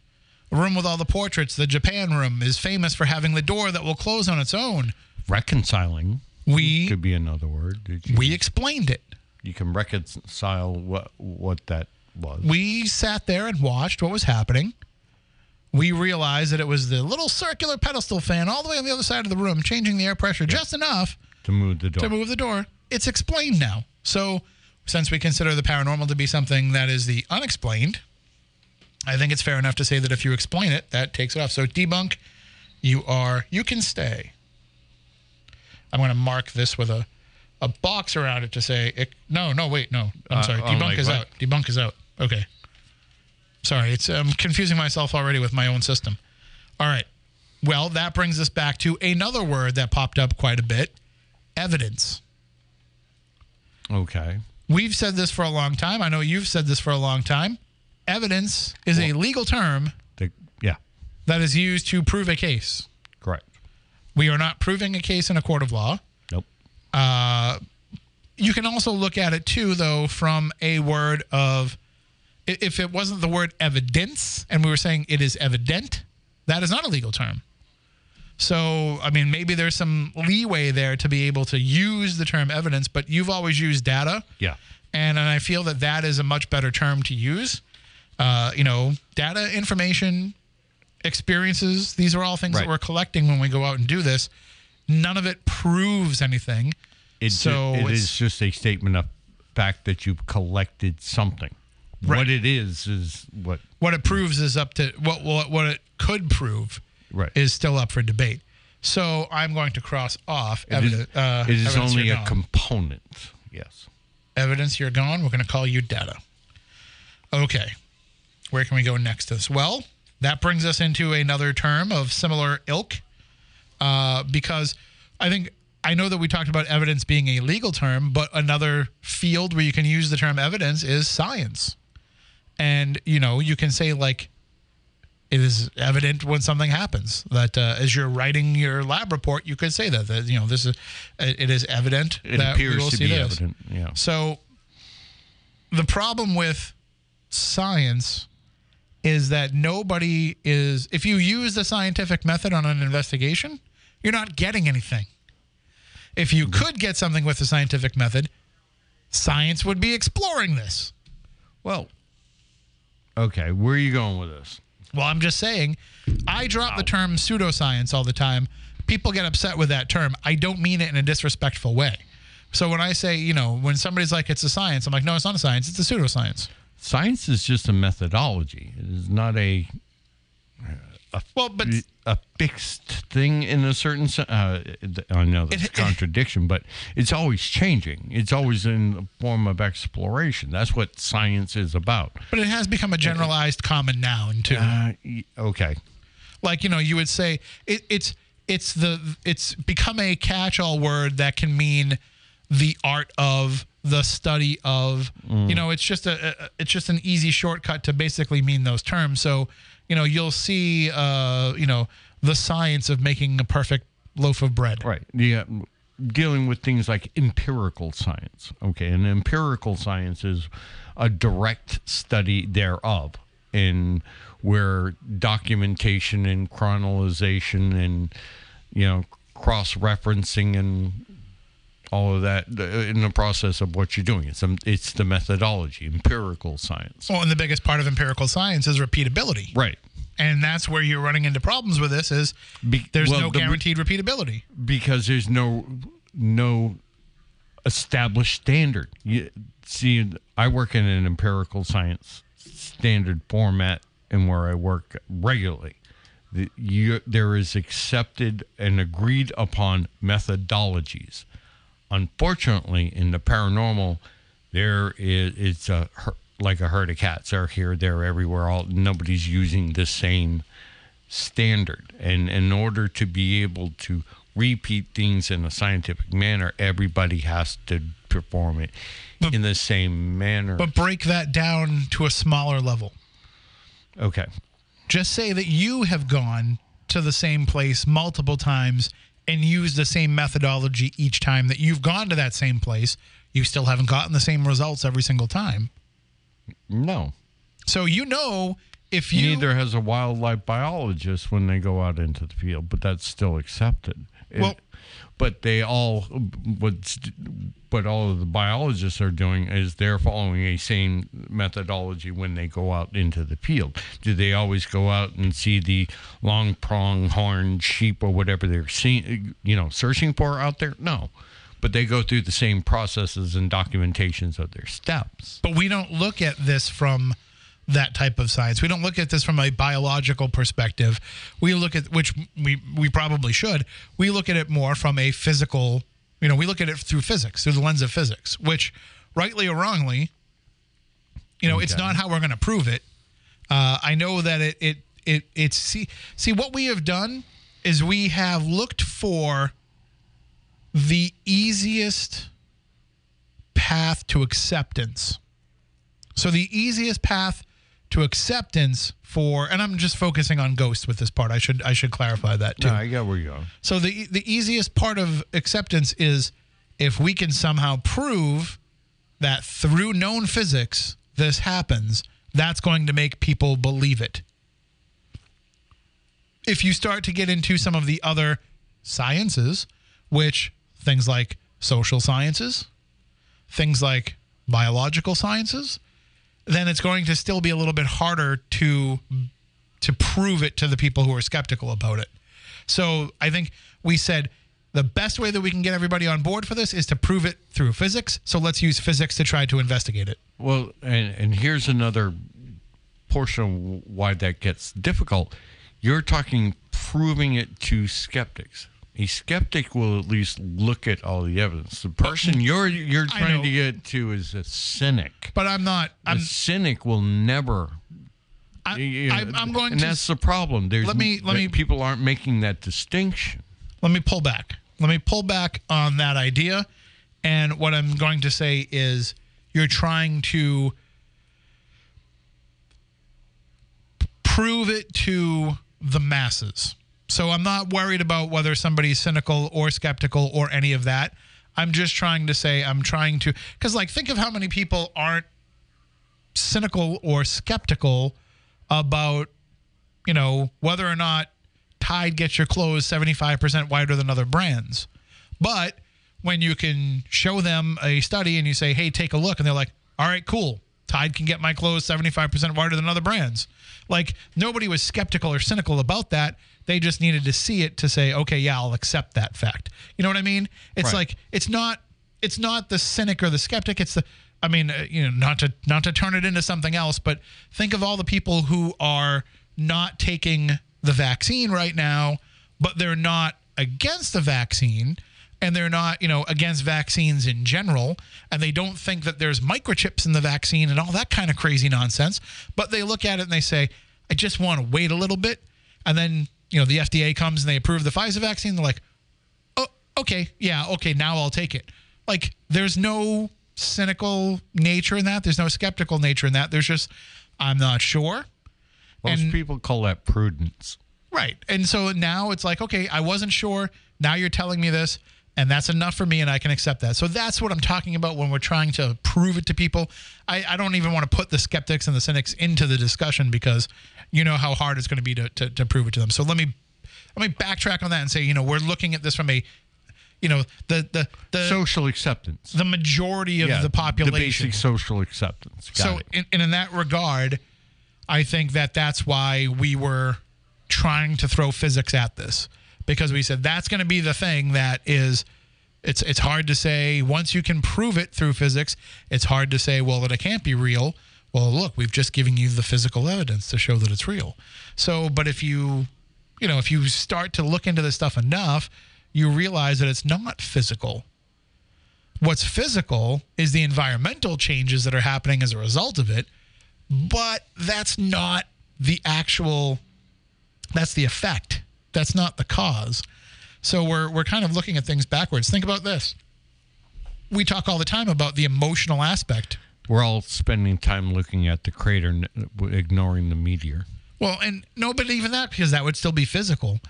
room with all the portraits, the Japan room, is famous for having the door that will close on its own. Reconciling We could be another word. Did you, we explained it. you can reconcile what what that was. We sat there and watched what was happening. We realized that it was the little circular pedestal fan all the way on the other side of the room, changing the air pressure just enough to move the door. to move the door. It's explained now. So, since we consider the paranormal to be something that is the unexplained, I think it's fair enough to say that if you explain it, that takes it off. So debunk, you are you can stay. I'm going to mark this with a a box around it to say it, no, no, wait, no. I'm Uh, sorry. oh, Debunk like is what? out. Debunk is out. Okay. Sorry, it's I'm confusing myself already with my own system. All right. Well, that brings us back to another word that popped up quite a bit, evidence. Okay. We've said this for a long time. I know you've said this for a long time. Evidence is a legal term The, yeah. that is used to prove a case. We are not proving a case in a court of law. Nope. You can also look at it too, though, from a word of if it wasn't the word evidence and we were saying it is evident, that is not a legal term. So, I mean, maybe there's some leeway there to be able to use the term evidence, but you've always used data. Yeah. And, and I feel that that is a much better term to use. Uh, you know, data, information, experiences, these are all things that we're collecting when we go out and do this. None of it proves anything. It, So it it's- just a statement of fact that you've collected something. Right. What it is is what What it proves is up to what what, what it could prove Right. is still up for debate. So I'm going to cross off it is, evidence. uh, it is only a component. Yes. evidence you're gone. We're going to call you data. Okay. Where can we go next? This well, that brings us into another term of similar ilk, uh, because I think I know that we talked about evidence being a legal term, but another field where you can use the term evidence is science, and you know you can say like. It is evident when something happens that uh, as you're writing your lab report, you could say that that you know this is it is evident It that we will to see be this. evident. Yeah. So the problem with science is that nobody is if you use the scientific method on an investigation, you're not getting anything. If you could get something with the scientific method, science would be exploring this. Well. Okay. Where are you going with this? Well, I'm just saying, I drop the term pseudoscience all the time. People get upset with that term. I don't mean it in a disrespectful way. So when I say, you know, when somebody's like, it's a science, I'm like, no, it's not a science, it's a pseudoscience. Science is just a methodology. It is not a Well, but a fixed thing in a certain sense. Uh, I know that's a contradiction, but it's always changing. It's always in the form of exploration. That's what science is about. but it has become a generalized common noun too. Uh, okay. like you know, you would say it, it's it's the it's become a catch-all word that can mean the art of the study of you know it's just a, a it's just an easy shortcut to basically mean those terms so you know you'll see uh you know the science of making a perfect loaf of bread Right. Yeah. Dealing with things like empirical science. Okay. And empirical science is a direct study thereof, and where documentation and chronologization and, you know, cross referencing and all of that in the process of what you're doing. It's, um, it's the methodology, empirical science. well and the biggest part of empirical science is repeatability Right. and that's where you're running into problems with this is Be- there's well, no the guaranteed repeatability because there's no no established standard. You, see, I work in an empirical science standard format, and where I work regularly, the, you, there is accepted and agreed upon methodologies. Unfortunately, in the paranormal, there is it's a like a herd of cats. They're here, there, everywhere. All nobody's using the same standard. And in order to be able to repeat things in a scientific manner, everybody has to perform it in the same manner. but break that down to a smaller level okay. just say that you have gone to the same place multiple times and use the same methodology each time that you've gone to that same place you still haven't gotten the same results every single time No. so you know if you Neither has a wildlife biologist when they go out into the field, but that's still accepted. It- Well- but they all, what's, what all of the biologists are doing is they're following a same methodology when they go out into the field. Do they always go out and see the long prong horned sheep or whatever they're seeing, you know, searching for out there? No. But they go through the same processes and documentations of their steps. but we don't look at this from that type of science. We don't look at this from a biological perspective. We look at which we we probably should. We look at it more from a physical. You know, we look at it through physics, through the lens of physics, which, rightly or wrongly, you know, it's not how we're going to prove it. Uh, I know that it it it it's see see what we have done is we have looked for the easiest path to acceptance. So the easiest path to acceptance for and I'm just focusing on ghosts with this part. I should I should clarify that too. No, I got where you're going. So the the easiest part of acceptance is if we can somehow prove that through known physics this happens, that's going to make people believe it. If you start to get into some of the other sciences, which things like social sciences, things like biological sciences, then it's going to still be a little bit harder to to prove it to the people who are skeptical about it. So I think we said the best way that we can get everybody on board for this is to prove it through physics. So let's use physics to try to investigate it. Well, and and here's another portion of why that gets difficult. You're talking proving it to skeptics. A skeptic will at least look at all the evidence. The person you're you're trying to get to is a cynic. But I'm not. A I'm. A cynic will never. I, you know, I'm, I'm going and to. that's the problem. There's Let me- let me- people aren't making that distinction. let me pull back. Let me pull back on that idea. And what I'm going to say is you're trying to prove it to the masses. So I'm not worried about whether somebody's cynical or skeptical or any of that. I'm just trying to say I'm trying to cuz like think of how many people aren't cynical or skeptical about you know whether or not Tide gets your clothes 75% wider than other brands. But when you can show them a study and you say, "Hey, take a look," and they're like, "All right, cool. Tide can get my clothes 75% wider than other brands." Like nobody was skeptical or cynical about that. They just needed to see it to say, "Okay, yeah, I'll accept that fact." You know what I mean? It's Right. like it's not it's not the cynic or the skeptic. It's the I mean, uh, you know, not to not to turn it into something else, but think of all the people who are not taking the vaccine right now, but they're not against the vaccine and they're not, you know, against vaccines in general, and they don't think that there's microchips in the vaccine and all that kind of crazy nonsense, but they look at it and they say, I just want to wait a little bit. And then, you know, the FDA comes and they approve the Pfizer vaccine. They're like, oh, okay, yeah, okay, now I'll take it. Like, there's no cynical nature in that. There's no skeptical nature in that. There's just, I'm not sure. Most And- people call that prudence. Right. And so now it's like, okay, I wasn't sure. Now you're telling me this, and that's enough for me, and I can accept that. So that's what I'm talking about when we're trying to prove it to people. I, I don't even want to put the skeptics and the cynics into the discussion because you know how hard it's going to be to, to, to prove it to them. So let me let me backtrack on that and say, you know, we're looking at this from a, you know, the the the Social acceptance. the majority of yeah, the population. The basic social acceptance. Got so in, and in that regard i think that that's why we were trying to throw physics at this because we said that's going to be the thing that is it's it's hard to say once you can prove it through physics it's hard to say well that it can't be real well look we've just given you the physical evidence to show that it's real. So but if you you know if you start to look into this stuff enough you realize that it's not physical. What's physical is the environmental changes that are happening as a result of it but that's not the actual that's the effect. That's not the cause. So we're we're kind of looking at things backwards. Think about this. We talk all the time about the emotional aspect We're all spending time looking at the crater, ignoring the meteor. well and no but even that because that would still be physical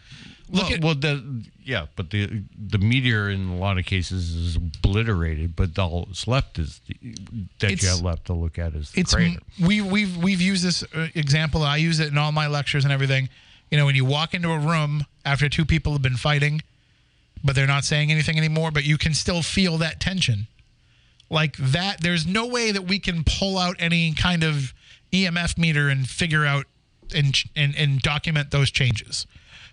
look well, at well, the yeah, but the the meteor in a lot of cases is obliterated, but all that's left is the, that you have left to look at is the it's crater. we we've we've used this uh, example. I use it in all my lectures and everything. You know, when you walk into a room after two people have been fighting, but they're not saying anything anymore, but you can still feel that tension. Like that, there's no way that we can pull out any kind of EMF meter and figure out and and, and document those changes,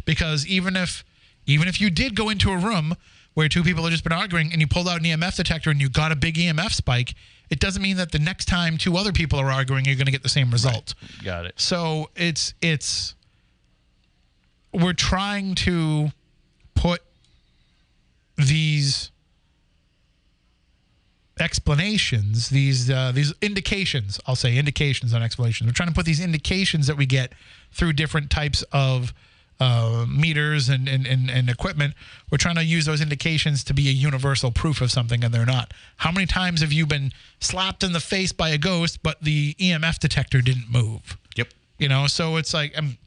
because even if even if you did go into a room where two people have just been arguing and you pulled out an EMF detector and you got a big EMF spike, it doesn't mean that the next time two other people are arguing, you're going to get the same result. Got it. So it's it's we're trying to put these explanations, these uh, these indications, I'll say indications on explanations. We're trying to put these indications that we get through different types of uh, meters and, and, and, and equipment. We're trying to use those indications to be a universal proof of something, and they're not. How many times have you been slapped in the face by a ghost, but the EMF detector didn't move? Yep. You know, so it's like um,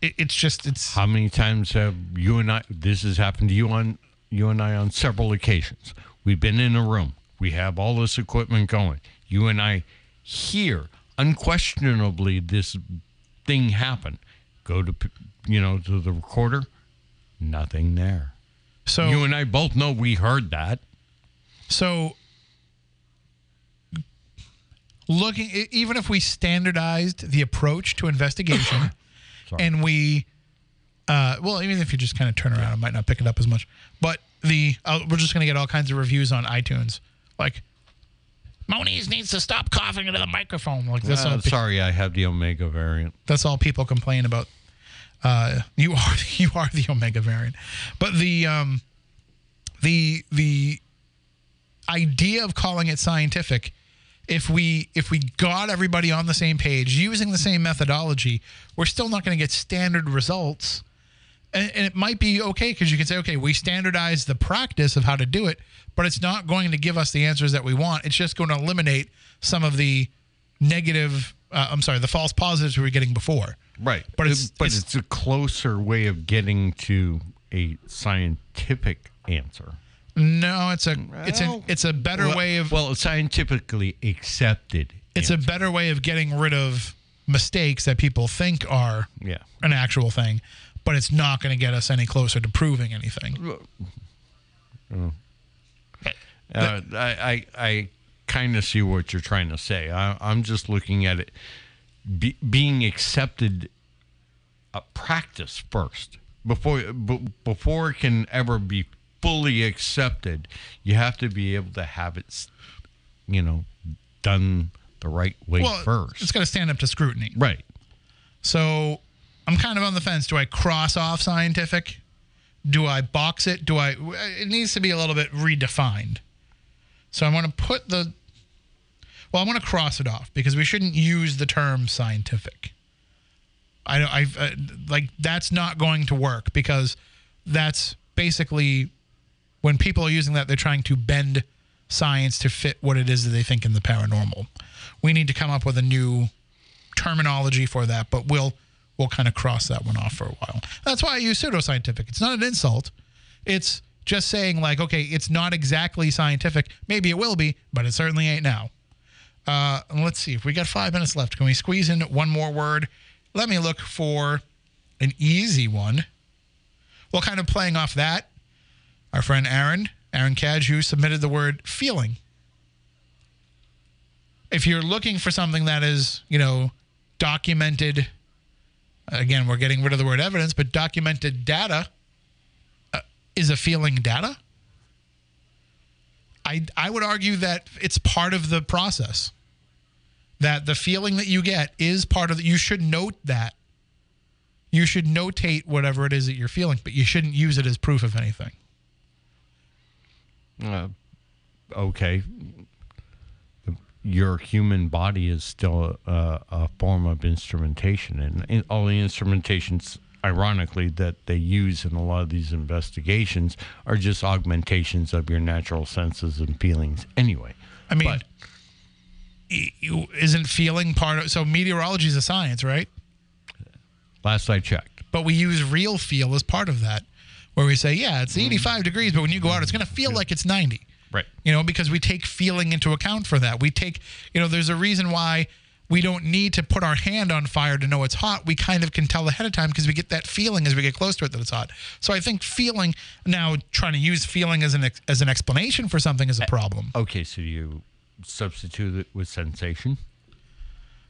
it, it's just it's How many times have you and I? This has happened to you on you and I on several occasions. We've been in a room. We have all this equipment going. You and I hear unquestionably this thing happen. Go to you know to the recorder. Nothing there. so You and I both know we heard that. So, looking, even if we standardized the approach to investigation and we, uh, well, even if you just kind of turn around, it might not pick it up as much. But the, uh, we're just going to get all kinds of reviews on iTunes. Like, Moniz needs to stop coughing into the microphone. Like, this. Uh, pe- sorry, I have the Omega variant. that's all people complain about. Uh, you are you are the omega variant, but the um, the the idea of calling it scientific, if we if we got everybody on the same page using the same methodology, we're still not going to get standard results. And, and it might be okay because you can say, okay, we standardize the practice of how to do it, but it's not going to give us the answers that we want. It's just going to eliminate some of the negative. Uh, I'm sorry, the false positives we were getting before. Right. But it's- but it's- it's, a closer way of getting to a scientific answer. No, it's a it's an it's a better well, way of well, scientifically accepted. it's a better way of getting rid of mistakes that people think are yeah. an actual thing, but it's not going to get us any closer to proving anything. Uh, I I, I kind of see what you're trying to say. I, I'm just looking at it be, being accepted a practice first before b- before it can ever be fully accepted. You have to be able to have it, you know, done the right way Well, first. it's got to stand up to scrutiny. right. So I'm kind of on the fence. Do I cross off scientific? Do I box it? Do I? It needs to be a little bit redefined. So I'm going to put the. Well, I'm going to cross it off because we shouldn't use the term scientific. I don't. I uh, like that's not going to work because that's basically when people are using that they're trying to bend science to fit what it is that they think in the paranormal. We need to come up with a new terminology for that, but we'll we'll kind of cross that one off for a while. That's why I use pseudoscientific. It's not an insult. It's just saying like, okay, it's not exactly scientific. Maybe it will be, but it certainly ain't now. Uh, let's see if we got five minutes left. Can we squeeze in one more word? Let me look for an easy one. Well, kind of playing off that, our friend Aaron, Aaron Caju, submitted the word feeling if you're looking for something that is, you know, documented, again, we're getting rid of the word evidence, but documented data uh, is a feeling data. I, I would argue that it's part of the process. That the feeling that you get is part of the, you should note that. You should notate whatever it is that you're feeling, but you shouldn't use it as proof of anything. Uh, okay. Your human body is still a, a form of instrumentation, and, and all the instrumentations, ironically, that they use in a lot of these investigations are just augmentations of your natural senses and feelings. Anyway, I mean, But- isn't feeling part of so meteorology is a science, right? last I checked, But we use real feel as part of that, where we say, yeah, it's mm. 85 degrees, but when you go out, it's going to feel like it's 90. Right? You know, because we take feeling into account for that. We take, you know, there's a reason why we don't need to put our hand on fire to know it's hot. We kind of can tell ahead of time because we get that feeling as we get close to it that it's hot. So I think feeling now trying to use feeling as an ex- as an explanation for something is a problem. Okay, so you substitute it with sensation.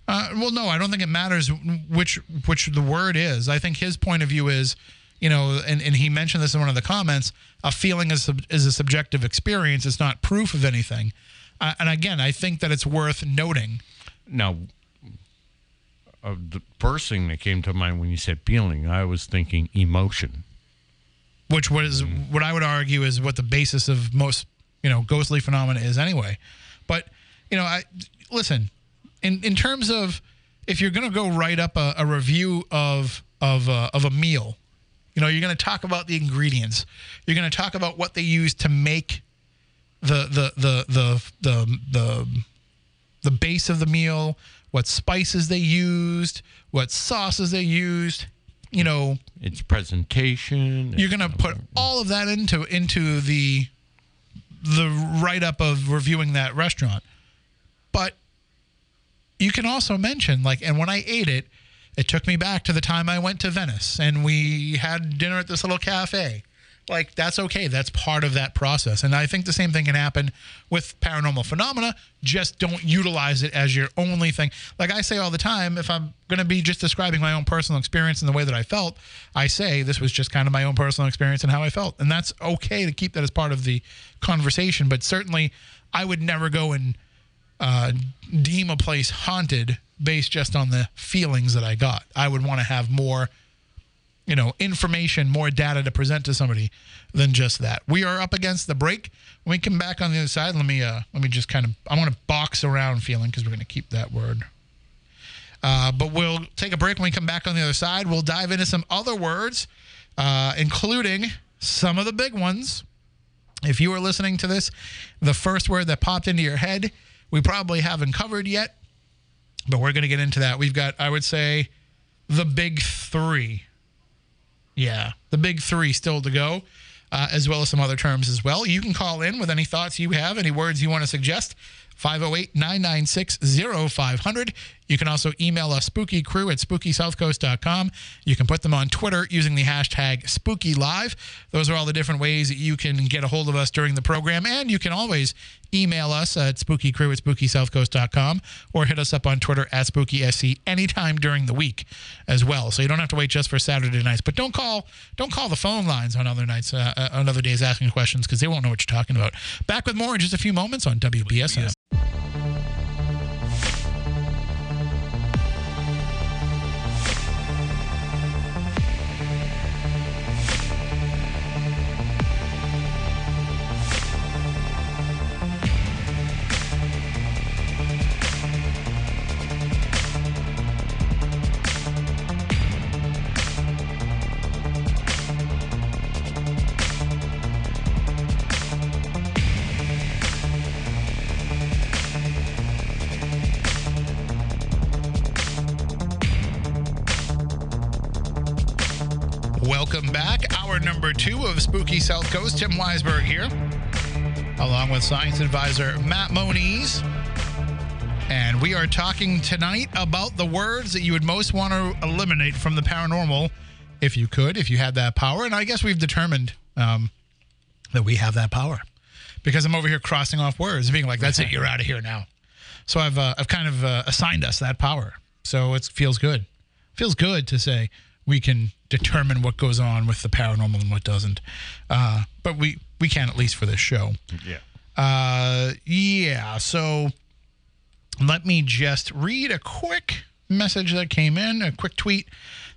Uh, well, no, I don't think it matters which which the word is. I think his point of view is, you know, and, and he mentioned this in one of the comments. A feeling is sub- is a subjective experience. It's not proof of anything. Uh, and again, I think that it's worth noting. Now, uh, the first thing that came to mind when you said feeling, I was thinking emotion. which was what I would argue is what the basis of most you know ghostly phenomena is anyway. But you know, I listen in in terms of if you're going to go write up a, a review of of uh, of a meal, you know, you're going to talk about the ingredients. You're going to talk about what they use to make the the the the the the the base of the meal, what spices they used, what sauces they used. You know, Its presentation. you're going to put all of that into into the the write up of reviewing that restaurant. But you can also mention like and when I ate it, it took me back to the time I went to Venice and we had dinner at this little cafe. Like that's okay. That's part of that process. And I think the same thing can happen with paranormal phenomena. Just don't utilize it as your only thing. Like I say all the time, if I'm going to be just describing my own personal experience and the way that I felt, I say this was just kind of my own personal experience and how I felt. And that's okay to keep that as part of the conversation. But certainly, I would never go and uh, deem a place haunted based just on the feelings that I got. I would want to have more you know, information, more data to present to somebody than just that. We are up against the break. When we come back on the other side, let me uh let me just kind of I want to box around feeling because we're going to keep that word. Uh, but we'll take a break when we come back on the other side. We'll dive into some other words, uh, including some of the big ones. If you are listening to this, the first word that popped into your head, we probably haven't covered yet, but we're going to get into that. We've got, I would say, the big three. Yeah, the big three still to go, uh, as well as some other terms as well. You can call in with any thoughts you have, any words you want to suggest. 508 996 0500. You can also email us spookycrew at spookysouthcoast.com. You can put them on Twitter using the hashtag spookylive. Those are all the different ways that you can get a hold of us during the program. And you can always email us at spookycrew at spookysouthcoast.com or hit us up on Twitter at spookysc anytime during the week as well. So you don't have to wait just for Saturday nights. But don't call don't call the phone lines on other nights, uh, uh, on other days asking questions because they won't know what you're talking about. Back with more in just a few moments on WBSM. Welcome number two of Spooky South Coast. Tim Weisberg here, along with science advisor Matt Moniz. And we are talking tonight about the words that you would most want to eliminate from the paranormal if you could, if you had that power. And I guess we've determined um, that we have that power because I'm over here crossing off words, being like, that's it, you're out of here now. So I've, uh, I've kind of uh, assigned us that power. So it feels good. Feels good to say we can determine what goes on with the paranormal and what doesn't. Uh, but we, we can at least for this show. Yeah. Uh, yeah. So let me just read a quick message that came in, a quick tweet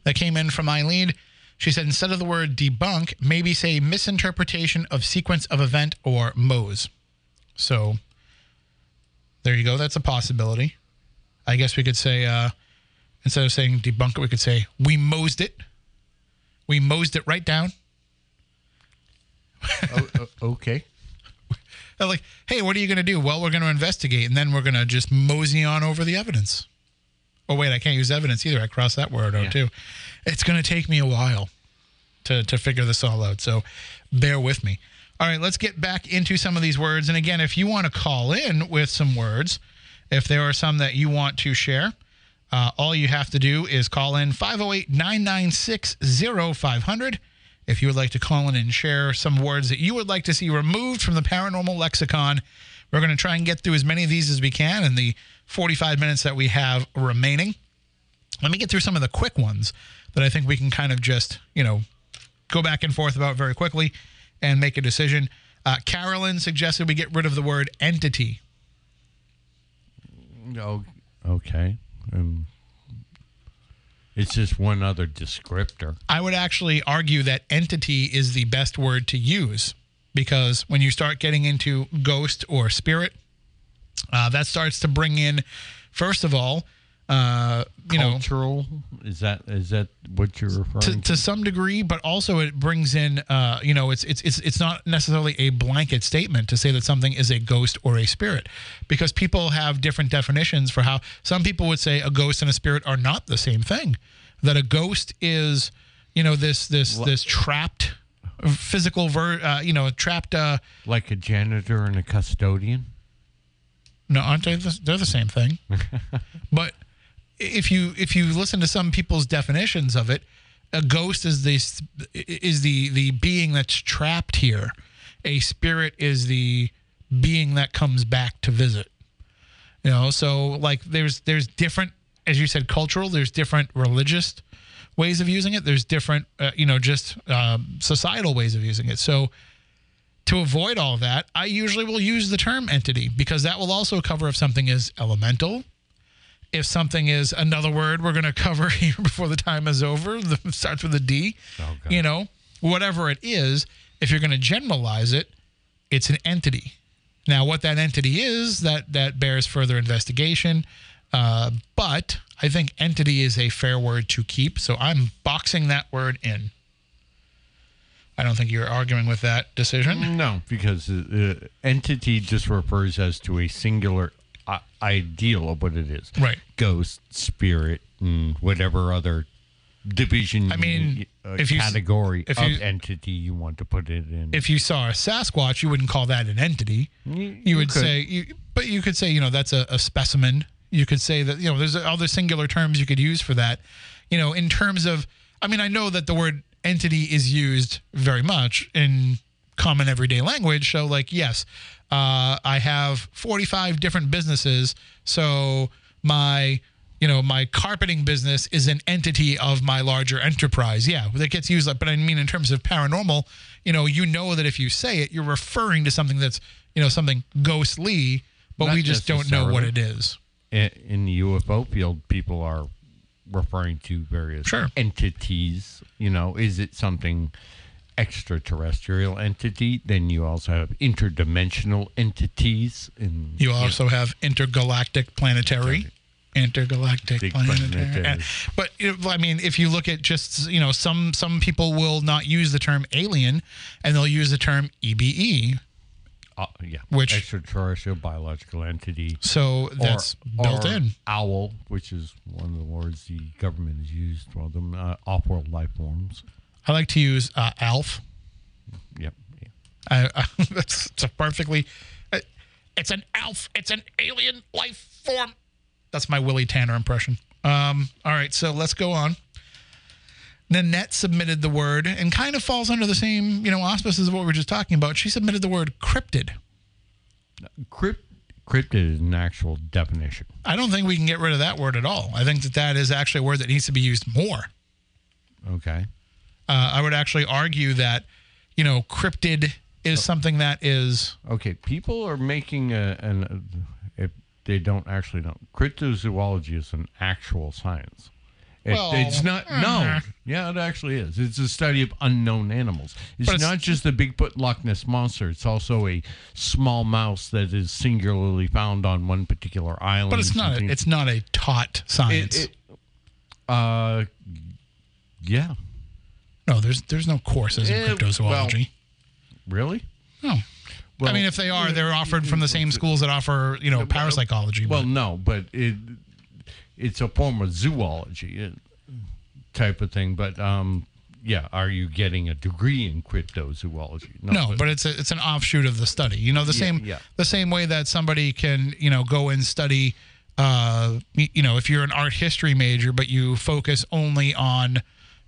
that came in from Eileen. She said instead of the word debunk, maybe say misinterpretation of sequence of event or Mose. So there you go. That's a possibility. I guess we could say uh, instead of saying debunk it, we could say we mosed it. We mosed it right down. oh, oh, okay. They're like, hey, what are you going to do? Well, we're going to investigate, and then we're going to just mosey on over the evidence. Oh, wait, I can't use evidence either. I crossed that word out Yeah. too. It's going to take me a while to, to figure this all out. So bear with me. All right, let's get back into some of these words. And again, if you want to call in with some words, if there are some that you want to share, uh, all you have to do is call in 508 996 0500. If you would like to call in and share some words that you would like to see removed from the paranormal lexicon, we're going to try and get through as many of these as we can in the 45 minutes that we have remaining. Let me get through some of the quick ones that I think we can kind of just, you know, go back and forth about very quickly and make a decision. Uh, Carolyn suggested we get rid of the word entity. Oh, okay. Um, it's just one other descriptor. I would actually argue that entity is the best word to use because when you start getting into ghost or spirit, uh, that starts to bring in, first of all, uh, you know, Cultural is that is that what you're referring to, to? to some degree, but also it brings in, uh, you know, it's it's it's it's not necessarily a blanket statement to say that something is a ghost or a spirit, because people have different definitions for how some people would say a ghost and a spirit are not the same thing. That a ghost is, you know, this this this trapped physical ver, uh, you know, trapped. Uh, like a janitor and a custodian. no, aren't they? The, they're the same thing. but if you if you listen to some people's definitions of it, a ghost is the is the the being that's trapped here. A spirit is the being that comes back to visit. You know, so like there's there's different, as you said, cultural. There's different religious ways of using it. There's different, uh, you know, just um, societal ways of using it. So to avoid all that, I usually will use the term entity because that will also cover if something is elemental. If something is another word we're going to cover here before the time is over, the, starts with a D, Okay. you know, whatever it is, if you're going to generalize it, it's an entity. Now, what that entity is, that that bears further investigation. Uh, but I think entity is a fair word to keep, so I'm boxing that word in. I don't think you're arguing with that decision. No, because uh, uh, entity just refers as to a singular ideal of what it is. Right. Ghost, spirit, and whatever other division. I mean, uh, if you category if of entity you want to put it in. If you saw a Sasquatch, you wouldn't call that an entity. You- You, would could. say, you, but you could say, you know, that's a, a specimen. You could say that, you know, there's other singular terms you could use for that. You know, in terms of, I mean, I know that the word entity is used very much in common everyday language. So, like, yes, uh, I have 45 different businesses. So my, you know, my carpeting business is an entity of my larger enterprise. Yeah, that gets used. But I mean, in terms of paranormal, you know, you know that if you say it, you're referring to something that's, you know, something ghostly, but Not we just don't know what it is. In the UFO field, people are referring to various Sure. entities. You know, is it something extraterrestrial entity? Then you also have interdimensional entities. And You also have intergalactic planetary. Intergalactic Big planetary. planetary. And- But know, I mean, if you look at just you know some some people will not use the term alien, and they'll use the term EBE. uh, yeah, Which- extraterrestrial biological entity. So that's or, built or in. Owl, which is one of the words the government has used for them, uh, off-world life forms. I like to use uh, ALF. Yep. I, I, that's it's a perfectly. uh, It's an ALF. It's an alien life form. That's my Willie Tanner impression. Um, all right, so let's go on. Nanette submitted the word and kind of falls under the same, you know, auspices of what we were just talking about. She submitted the word cryptid. Crypt, cryptid is an actual definition. I don't think we can get rid of that word at all. I think that that is actually a word that needs to be used more. Okay. Uh, I would actually argue that, you know, cryptid is something that is Okay, people are making a, an if they don't actually know, cryptozoology is an actual science. It, Well, it's not. No, uh-huh. yeah, it actually is. It's a study of unknown animals. It's, But it's- not just the Bigfoot Loch Ness monster. It's also a small mouse that is singularly found on one particular island. but it's not Something- it's not a taught science. It, it, uh, yeah, no, there's there's no courses in Eh, cryptozoology. really. no. I mean, if they are, they're offered from the same schools that offer, you know, parapsychology. Well, but no, but it it's a form of zoology uh, type of thing. But um, yeah, are you getting a degree in cryptozoology? no, but it's a, it's an offshoot of the study. You know, the same yeah. the same way that somebody can, you know, go and study. Uh, you know, if you're an art history major, but you focus only on,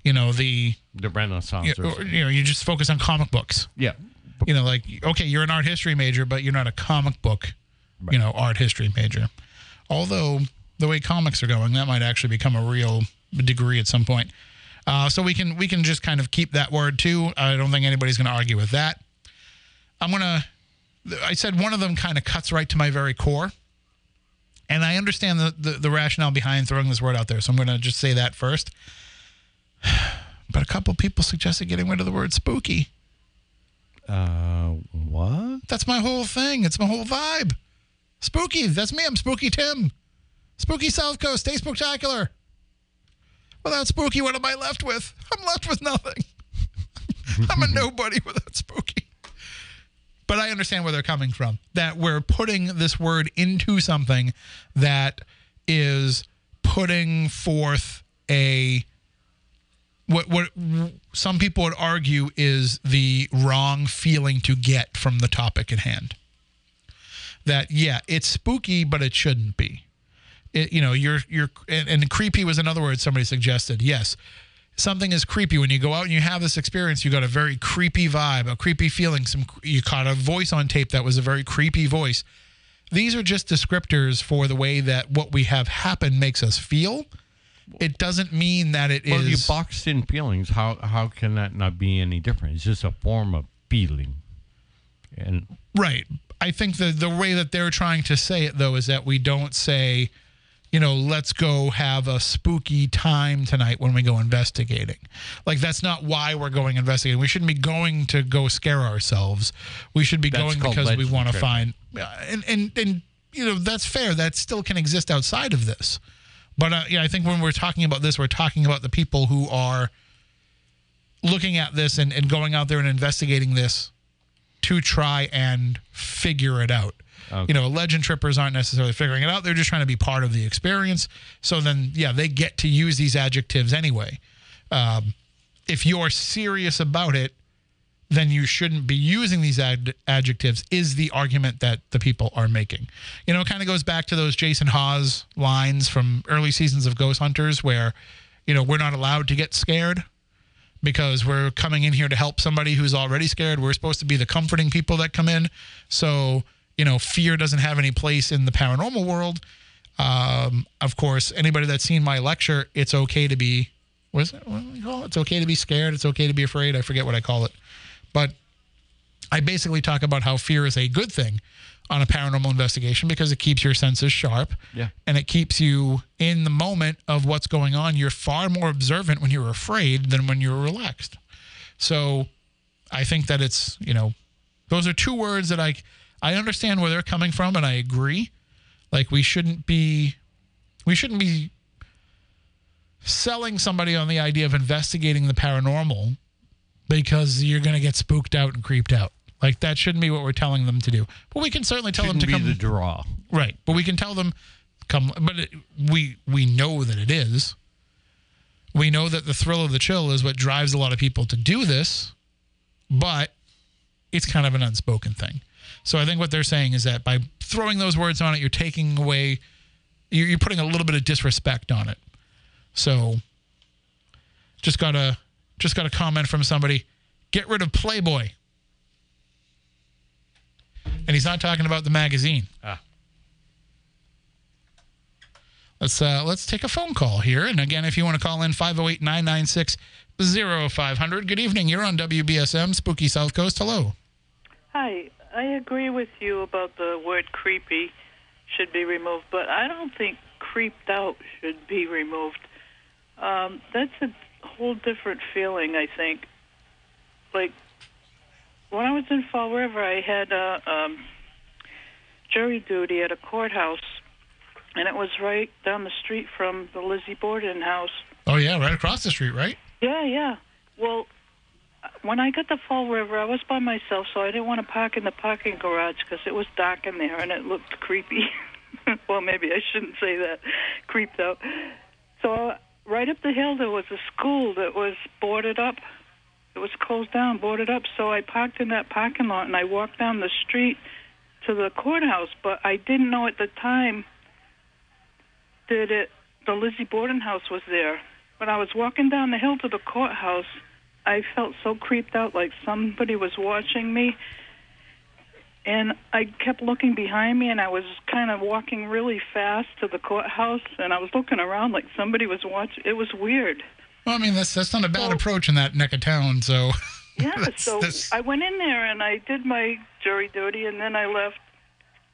you know, the the Renaissance. you or you know, you just focus on comic books. yeah, you know, like okay, you're an art history major, but you're not a comic book, you know, art history major. Although the way comics are going, that might actually become a real degree at some point. Uh, so we can we can just kind of keep that word too. I don't think anybody's going to argue with that. I'm gonna. I said one of them kind of cuts right to my very core. And I understand the, the, the rationale behind throwing this word out there. So I'm going to just say that first. But a couple people suggested getting rid of the word spooky. Uh, what? That's my whole thing. It's my whole vibe. Spooky. That's me. I'm Spooky Tim. Spooky South Coast. Stay spectacular. Without spooky, what am I left with? I'm left with nothing. I'm a nobody without spooky. But I understand where they're coming from. That we're putting this word into something that is putting forth a what what some people would argue is the wrong feeling to get from the topic at hand. That yeah, it's spooky, but it shouldn't be. It, you know, you're you're and, and creepy was another word somebody suggested. Yes, something is creepy when you go out and you have this experience. You got a very creepy vibe, a creepy feeling. Some you caught a voice on tape that was a very creepy voice. These are just descriptors for the way that what we have happen makes us feel it doesn't mean that it well, is. you boxed in feelings. How how can that not be any different? It's just a form of feeling, and right. I think the the way that they're trying to say it though is that we don't say, you know, let's go have a spooky time tonight when we go investigating. Like that's not why we're going investigating. We shouldn't be going to go scare ourselves. We should be That's going because we want to find uh, and and and you know that's fair. That still can exist outside of this. But uh, yeah, I think when we're talking about this, we're talking about the people who are looking at this and, and going out there and investigating this to try and figure it out. Okay. You know, legend trippers aren't necessarily figuring it out. They're just trying to be part of the experience. So then, yeah, they get to use these adjectives anyway. Um, if you're serious about it, then you shouldn't be using these ad- adjectives, is the argument that the people are making. You know, it kind of goes back to those Jason Hawes lines from early seasons of Ghost Hunters where, you know, we're not allowed to get scared because we're coming in here to help somebody who's already scared. We're supposed to be the comforting people that come in. So, you know, fear doesn't have any place in the paranormal world. Um, of course, anybody that's seen my lecture, it's okay to be, what is it? What do we call it? It's okay to be scared. It's okay to be afraid. I forget what I call it. But I basically talk about how fear is a good thing on a paranormal investigation because it keeps your senses sharp Yeah. and it keeps you in the moment of what's going on. You're far more observant when you're afraid than when you're relaxed. So I think that it's, you know, those are two words that I I understand where they're coming from and I agree. Like we shouldn't be we shouldn't be selling somebody on the idea of investigating the paranormal because you're going to get spooked out and creeped out. Like that shouldn't be what we're telling them to do. But we can certainly tell shouldn't them to be come the draw. Right, but we can tell them come. But it, we we know that it is. We know that the thrill of the chill is what drives a lot of people to do this, but it's kind of an unspoken thing. So I think what they're saying is that by throwing those words on it, you're taking away, you're, you're putting a little bit of disrespect on it. So just got a just got a comment from somebody. Get rid of Playboy. And he's not talking about the magazine. Ah. Let's uh, let's take a phone call here. And again, if you want to call in 508 996 0500. Good evening. You're on WBSM, Spooky South Coast. Hello. Hi, I agree with you about the word creepy should be removed, but I don't think creeped out should be removed. Um, that's a whole different feeling, I think. Like, when I was in Fall River, I had uh, um, jury duty at a courthouse, and it was right down the street from the Lizzie Borden house. Oh, yeah, right across the street, right? Yeah, yeah. Well, when I got to Fall River, I was by myself, so I didn't want to park in the parking garage because it was dark in there and it looked creepy. well, maybe I shouldn't say that. Creeped out. So right up the hill, there was a school that was boarded up. It was closed down, boarded up. So I parked in that parking lot and I walked down the street to the courthouse. But I didn't know at the time that it the Lizzie Borden house was there. When I was walking down the hill to the courthouse, I felt so creeped out, like somebody was watching me. And I kept looking behind me, and I was kind of walking really fast to the courthouse, and I was looking around like somebody was watching. It was weird. Well, I mean, that's that's not a bad Well- approach in that neck of town. So, Yeah, That's- so that's- I went in there and I did my jury duty, and then I left,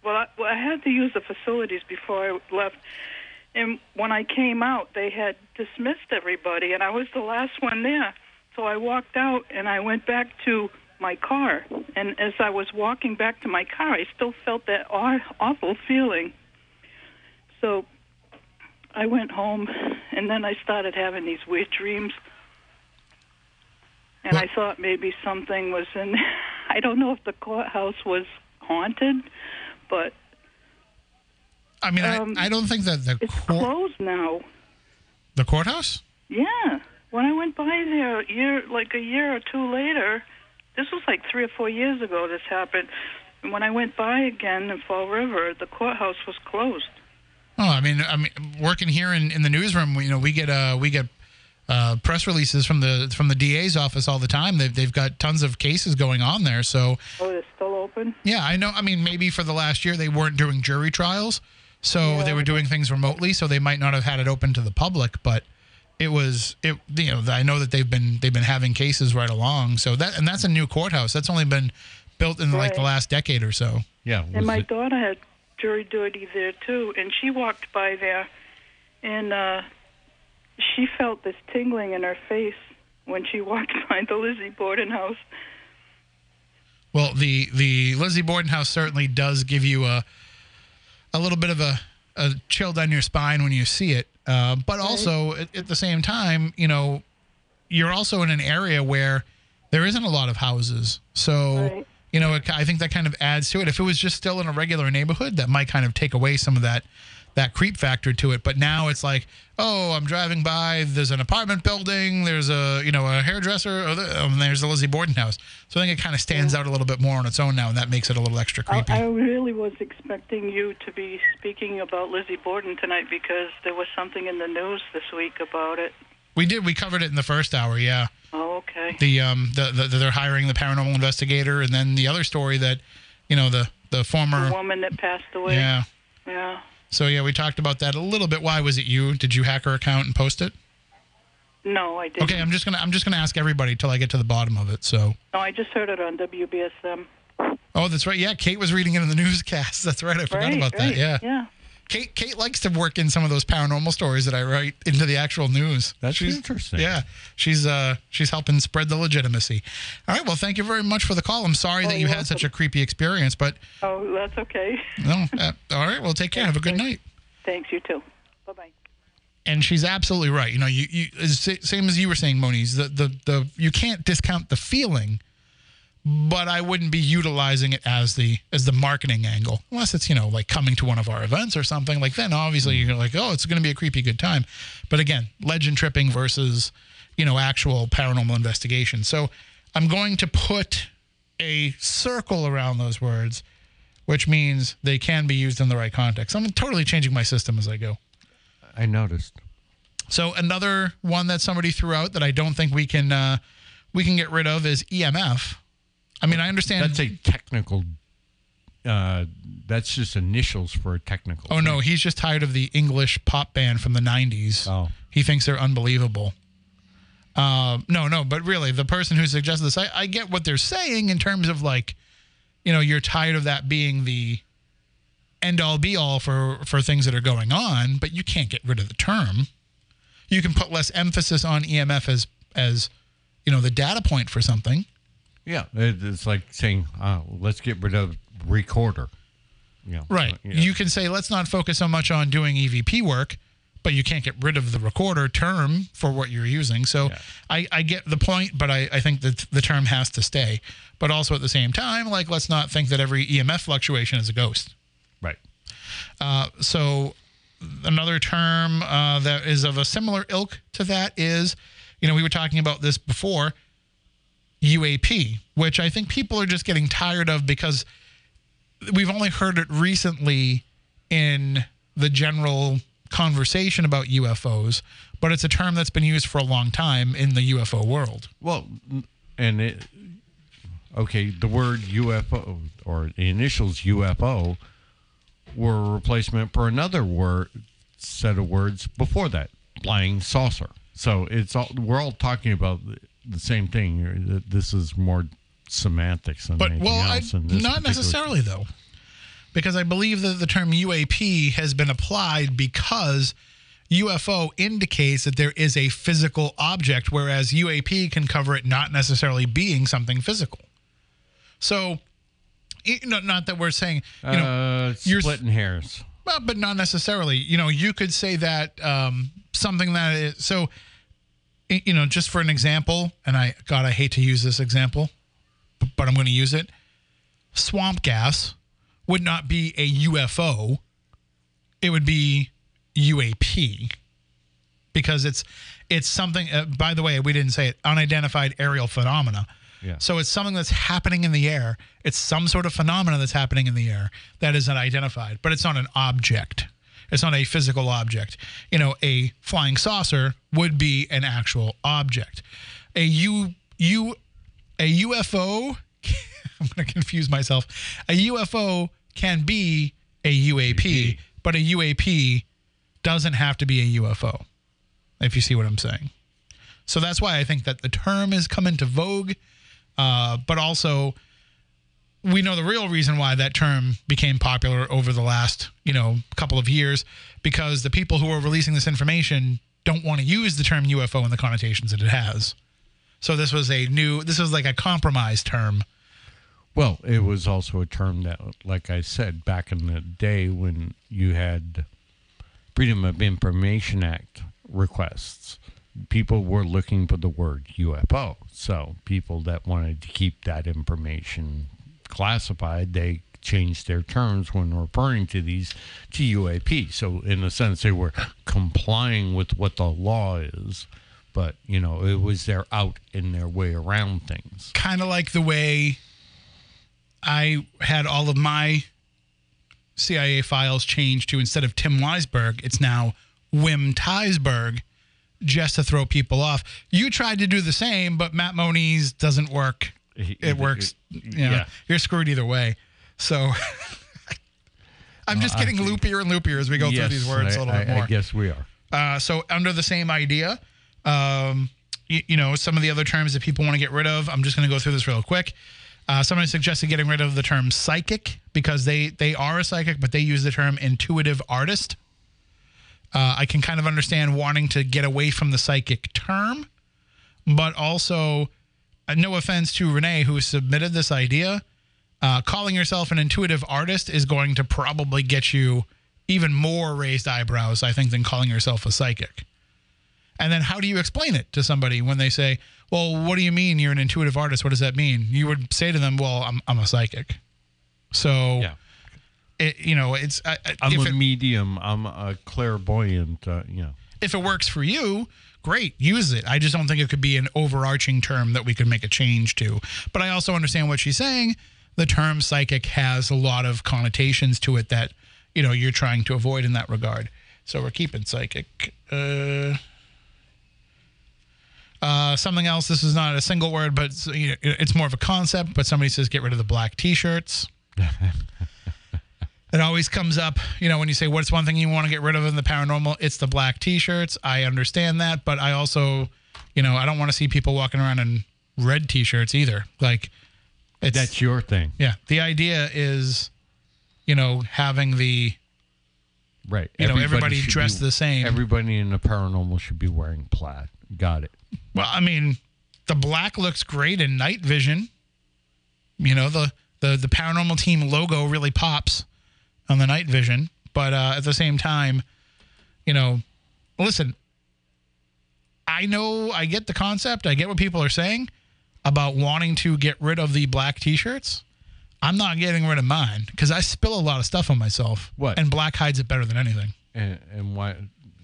well, I, well, I had to use the facilities before I left. And when I came out, they had dismissed everybody, and I was the last one there. So I walked out and I went back to my car. And as I was walking back to my car, I still felt that awful feeling. So I went home, and then I started having these weird dreams. And What- I thought maybe something was in. I don't know if the courthouse was haunted, but I mean, Um, I, I don't think that the it's court, closed now. the courthouse. Yeah. When I went by there a year, like a year or two later, this was like three or four years ago. This happened. And when I went by again in Fall River, the courthouse was closed. Oh, I mean, I mean, working here in, in the newsroom, you know, we get uh, we get uh, press releases from the from the DA's office all the time. They've they've got tons of cases going on there. So Oh, they're still open. yeah, I know. I mean, maybe for the last year they weren't doing jury trials, so they were doing things remotely. So they might not have had it open to the public, but it was it. You know, I know that they've been they've been having cases right along. So that and that's a new courthouse. That's only been built in like the last decade or so. Yeah. And my it- daughter had jury duty there too, and she walked by there, and uh, she felt this tingling in her face when she walked by the Lizzie Borden house. Well, the the Lizzie Borden house certainly does give you a a little bit of a, a chill down your spine when you see it. Uh, but also at, at the same time, you know, you're also in an area where there isn't a lot of houses, so Right. you know, it, I think that kind of adds to it. If it was just still in a regular neighborhood, that might kind of take away some of that that creep factor to it. But now it's like, oh, I'm driving by. There's an apartment building. There's a you know a hairdresser. Or the, um, there's the Lizzie Borden house. So I think it kind of stands out a little bit more on its own now, and that makes it a little extra I, creepy. I really was expecting you to be speaking about Lizzie Borden tonight because there was something in the news this week about it. we did. We covered it in the first hour. Yeah. Oh, okay. The um the, the they're hiring the paranormal investigator, and then the other story that you know the the former The woman that passed away. yeah. Yeah. So yeah, we talked about that a little bit. Why was it you? Did you hack her account and post it? No, I didn't. Okay, I'm just gonna I'm just gonna ask everybody till I get to the bottom of it. So. No, I just heard it on WBSM. Oh, that's right. Yeah, Kate was reading it in the newscast. That's right. I forgot right, about right. that. Yeah. Yeah. Kate Kate likes to work in some of those paranormal stories that I write into the actual news. That's she's, interesting. Yeah, she's uh she's helping spread the legitimacy. All right. Well, thank you very much for the call. I'm sorry Oh, that you you're had such a creepy experience, but Oh, that's okay. no. Uh, all right. Well, take care. Have a good night. Thanks, you too. Bye bye. and she's absolutely right. You know, you, you same as you were saying, Moniz. The, the the you can't discount the feeling, but I wouldn't be utilizing it as the as the marketing angle, unless it's you know like coming to one of our events or something like. Then obviously you're like, oh, it's going to be a creepy good time. But again, legend tripping versus you know actual paranormal investigation. So I'm going to put a circle around those words, which means they can be used in the right context. I'm totally changing my system as I go. I noticed. So another one that somebody threw out that I don't think we can uh, we can get rid of is EMF. I mean, I understand. That's a technical. Uh, that's just initials for a technical. oh no, he's just tired of the English pop band from the '90s. Oh. He thinks they're unbelievable. Uh, no, no, but really, the person who suggested this, I, I get what they're saying in terms of like, you know, you're tired of that being the end all be all for for things that are going on, but you can't get rid of the term. You can put less emphasis on EMF as as you know the data point for something. Yeah, it's like saying, uh, let's get rid of recorder. You know, Right. yeah. You can say let's not focus so much on doing EVP work, but you can't get rid of the recorder term for what you're using. So Yeah. I, I get the point, but I, I think that the term has to stay. But also at the same time, like let's not think that every EMF fluctuation is a ghost. right. Uh, so another term uh, that is of a similar ilk to that is, you know, we were talking about this before, UAP, which I think people are just getting tired of because we've only heard it recently in the general conversation about UFOs, but it's a term that's been used for a long time in the UFO world. Well, and it, okay, the word UFO or the initials UFO were a replacement for another word set of words before that, flying saucer. So it's all we're all talking about the- same thing. This is more semantics than But anything well, I, else. this not necessarily though, because I believe that the term UAP has been applied because UFO indicates that there is a physical object, whereas UAP can cover it not necessarily being something physical. So, not that we're saying, you know, uh, you're- splitting hairs. well, but not necessarily. You know, you could say that um, something that is so. You know, just for an example, and I God, I hate to use this example, but I'm going to use it. Swamp gas would not be a UFO; it would be UAP because it's it's something. Uh, by the way, we didn't say it. Unidentified aerial phenomena. Yeah. So it's something that's happening in the air. It's some sort of phenomena that's happening in the air that isn't identified but it's not an object. It's not a physical object. You know, a flying saucer would be an actual object. A U U a UFO I'm going to confuse myself. A UFO can be a UAP, but a UAP doesn't have to be a UFO. If you see what I'm saying. So that's why I think that the term has come into vogue, uh, but also we know the real reason why that term became popular over the last you know couple of years because the people who are releasing this information don't want to use the term UFO and the connotations that it has. So this was a new, this was like a compromise term. Well, it was also a term that, like I said, back in the day when you had Freedom of Information Act requests, people were looking for the word UFO. So people that wanted to keep that information classified, they changed their terms when referring to these to UAP. So in a sense, they were complying with what the law is. But you know, it was their out in their way around things. kind of like the way I had all of my CIA files changed to instead of Tim Weisberg, it's now Wim Teisberg, just to throw people off. You tried to do the same, but Matt Moniz doesn't work. It works. You know, yeah. You're screwed either way. So I'm just getting loopier and loopier as we go through these words I, a little I- bit more. I guess we are. Uh, so under the same idea, um, you, you know, some of the other terms that people want to get rid of. I'm just going to go through this real quick. Uh, somebody suggested getting rid of the term psychic because they they are a psychic, but they use the term intuitive artist. Uh, I can kind of understand wanting to get away from the psychic term, but also, uh, no offense to Renee who submitted this idea, uh, calling yourself an intuitive artist is going to probably get you even more raised eyebrows, I think, than calling yourself a psychic. And then how do you explain it to somebody when they say, "Well, what do you mean you're an intuitive artist? What does that mean?" You would say to them, "Well, I'm I'm a psychic." So, Yeah. it, you know, it's I, I- I'm a it, medium. I'm a clairvoyant. Uh, you know. if it works for you, great, use it. I just don't think it could be an overarching term that we could make a change to. But I also understand what she's saying. The term psychic has a lot of connotations to it that, you know, you're trying to avoid in that regard. So we're keeping psychic. Uh, uh, something else. This is not a single word, but it's, you know, it's more of a concept. But somebody says get rid of the black T-shirts. It always comes up, you know, when you say what's one thing you want to get rid of in the paranormal, it's the black t-shirts. I understand that, but I also, you know, I don't want to see people walking around in red t-shirts either. Like it's That's your thing, yeah. The idea is, you know, having the right? You know, everybody dressed the same. Everybody in the paranormal should be wearing plaid. Got it. well, I mean, the black looks great in night vision. You know, the the the paranormal team logo really pops on the night vision, but uh, at the same time, you know, listen, I know I get the concept. I get what people are saying about wanting to get rid of the black t-shirts. I'm not getting rid of mine because I spill a lot of stuff on myself. What? And black hides it better than anything. And, and why?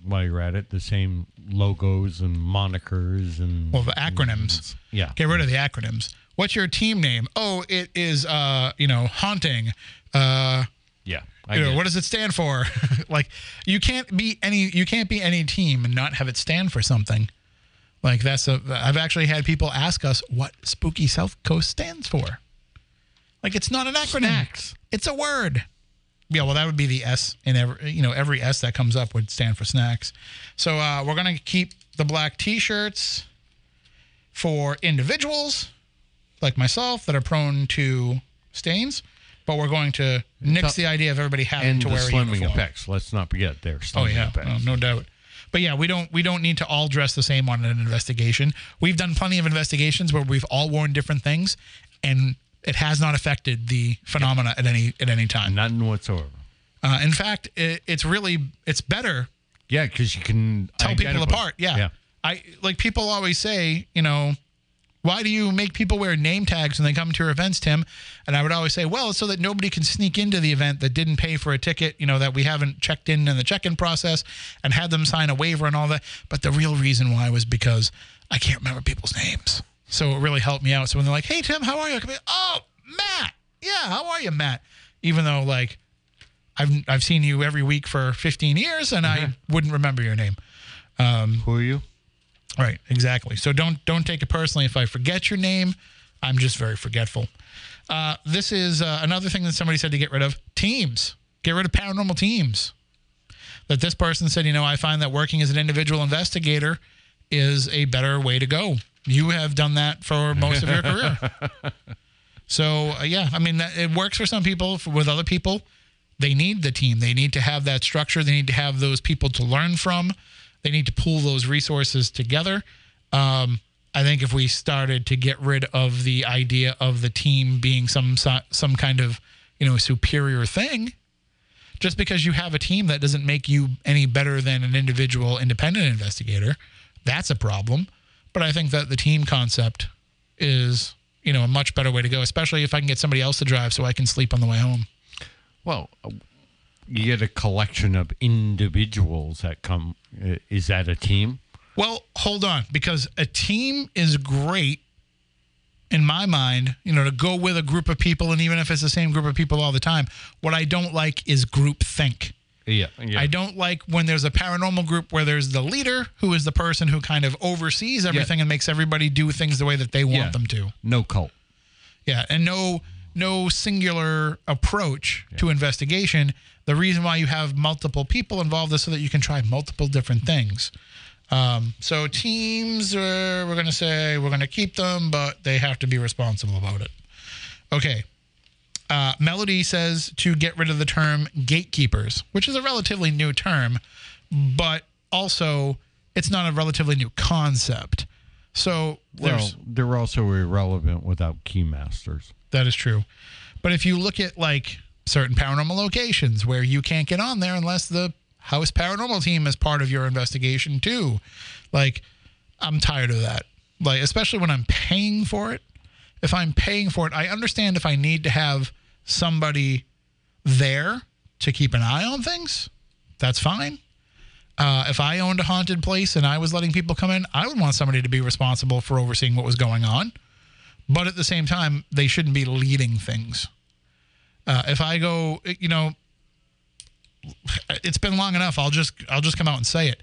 While you're at it, the same logos and monikers and Well, the acronyms. yeah. Get rid of the acronyms. What's your team name? Oh, it is uh, you know, haunting. Uh, yeah. You know, what does it stand for? like you can't be any you can't be any team and not have it stand for something. Like that's a I've actually had people ask us what Spooky South Coast stands for. Like it's not an acronym. Snacks. It's a word. Yeah, well that would be the S in every you know, every S that comes up would stand for snacks. So uh, we're gonna keep the black t shirts for individuals like myself that are prone to stains. But we're going to nix the idea of everybody having and to the wear a slimming uniform. effects. Let's not forget their Oh yeah, effects. no, no doubt. But yeah, we don't we don't need to all dress the same on an investigation. We've done plenty of investigations where we've all worn different things, and it has not affected the phenomena at any at any time. None whatsoever. Uh, in fact, it, it's really it's better Yeah, because you can tell people identify. apart. Yeah. yeah. I like people always say, you know, why do you make people wear name tags when they come to your events, Tim? And I would always say, well, so that nobody can sneak into the event that didn't pay for a ticket, you know, that we haven't checked in in the check-in process and had them sign a waiver and all that. But the real reason why was because I can't remember people's names. So it really helped me out. So when they're like, "Hey Tim, how are you?" I can be, "Oh, Matt. Yeah, how are you, Matt?" Even though like I've I've seen you every week for 15 years and I mm-hmm. wouldn't remember your name. Um, Who are you? Right, exactly. So don't don't take it personally if I forget your name. I'm just very forgetful. Uh, this is uh, another thing that somebody said to get rid of teams. Get rid of paranormal teams. That this person said, you know, I find that working as an individual investigator is a better way to go. You have done that for most of your career. So uh, yeah, I mean that, it works for some people. For, with other people, they need the team. They need to have that structure. They need to have those people to learn from. They need to pool those resources together. Um, I think if we started to get rid of the idea of the team being some some kind of you know superior thing, just because you have a team that doesn't make you any better than an individual independent investigator, that's a problem. But I think that the team concept is you know a much better way to go, especially if I can get somebody else to drive so I can sleep on the way home. Well, you get a collection of individuals that come. uh, Is that a team? Well, hold on, because a team is great in my mind, you know, to go with a group of people, and even if it's the same group of people all the time. What I don't like is group think. Yeah, yeah. I don't like when there's a paranormal group where there's the leader who is the person who kind of oversees everything and makes everybody do things the way that they want Yeah. them to. No cult. Yeah, and no no singular approach to investigation. The reason why you have multiple people involved is so that you can try multiple different things. Um, so teams, uh, we're going to say we're going to keep them, but they have to be responsible about it. Okay. Uh, Melody says to get rid of the term gatekeepers, which is a relatively new term, but also it's not a relatively new concept. So Well, they're also irrelevant without keymasters. That is true. But if you look at like certain paranormal locations where you can't get on there unless the house paranormal team is part of your investigation too, like I'm tired of that. Like especially when I'm paying for it. If I'm paying for it, I understand if I need to have somebody there to keep an eye on things. That's fine. Uh, if I owned a haunted place and I was letting people come in, I would want somebody to be responsible for overseeing what was going on but at the same time, they shouldn't be leading things. Uh, if I go, you know, it's been long enough. I'll just I'll just come out and say it.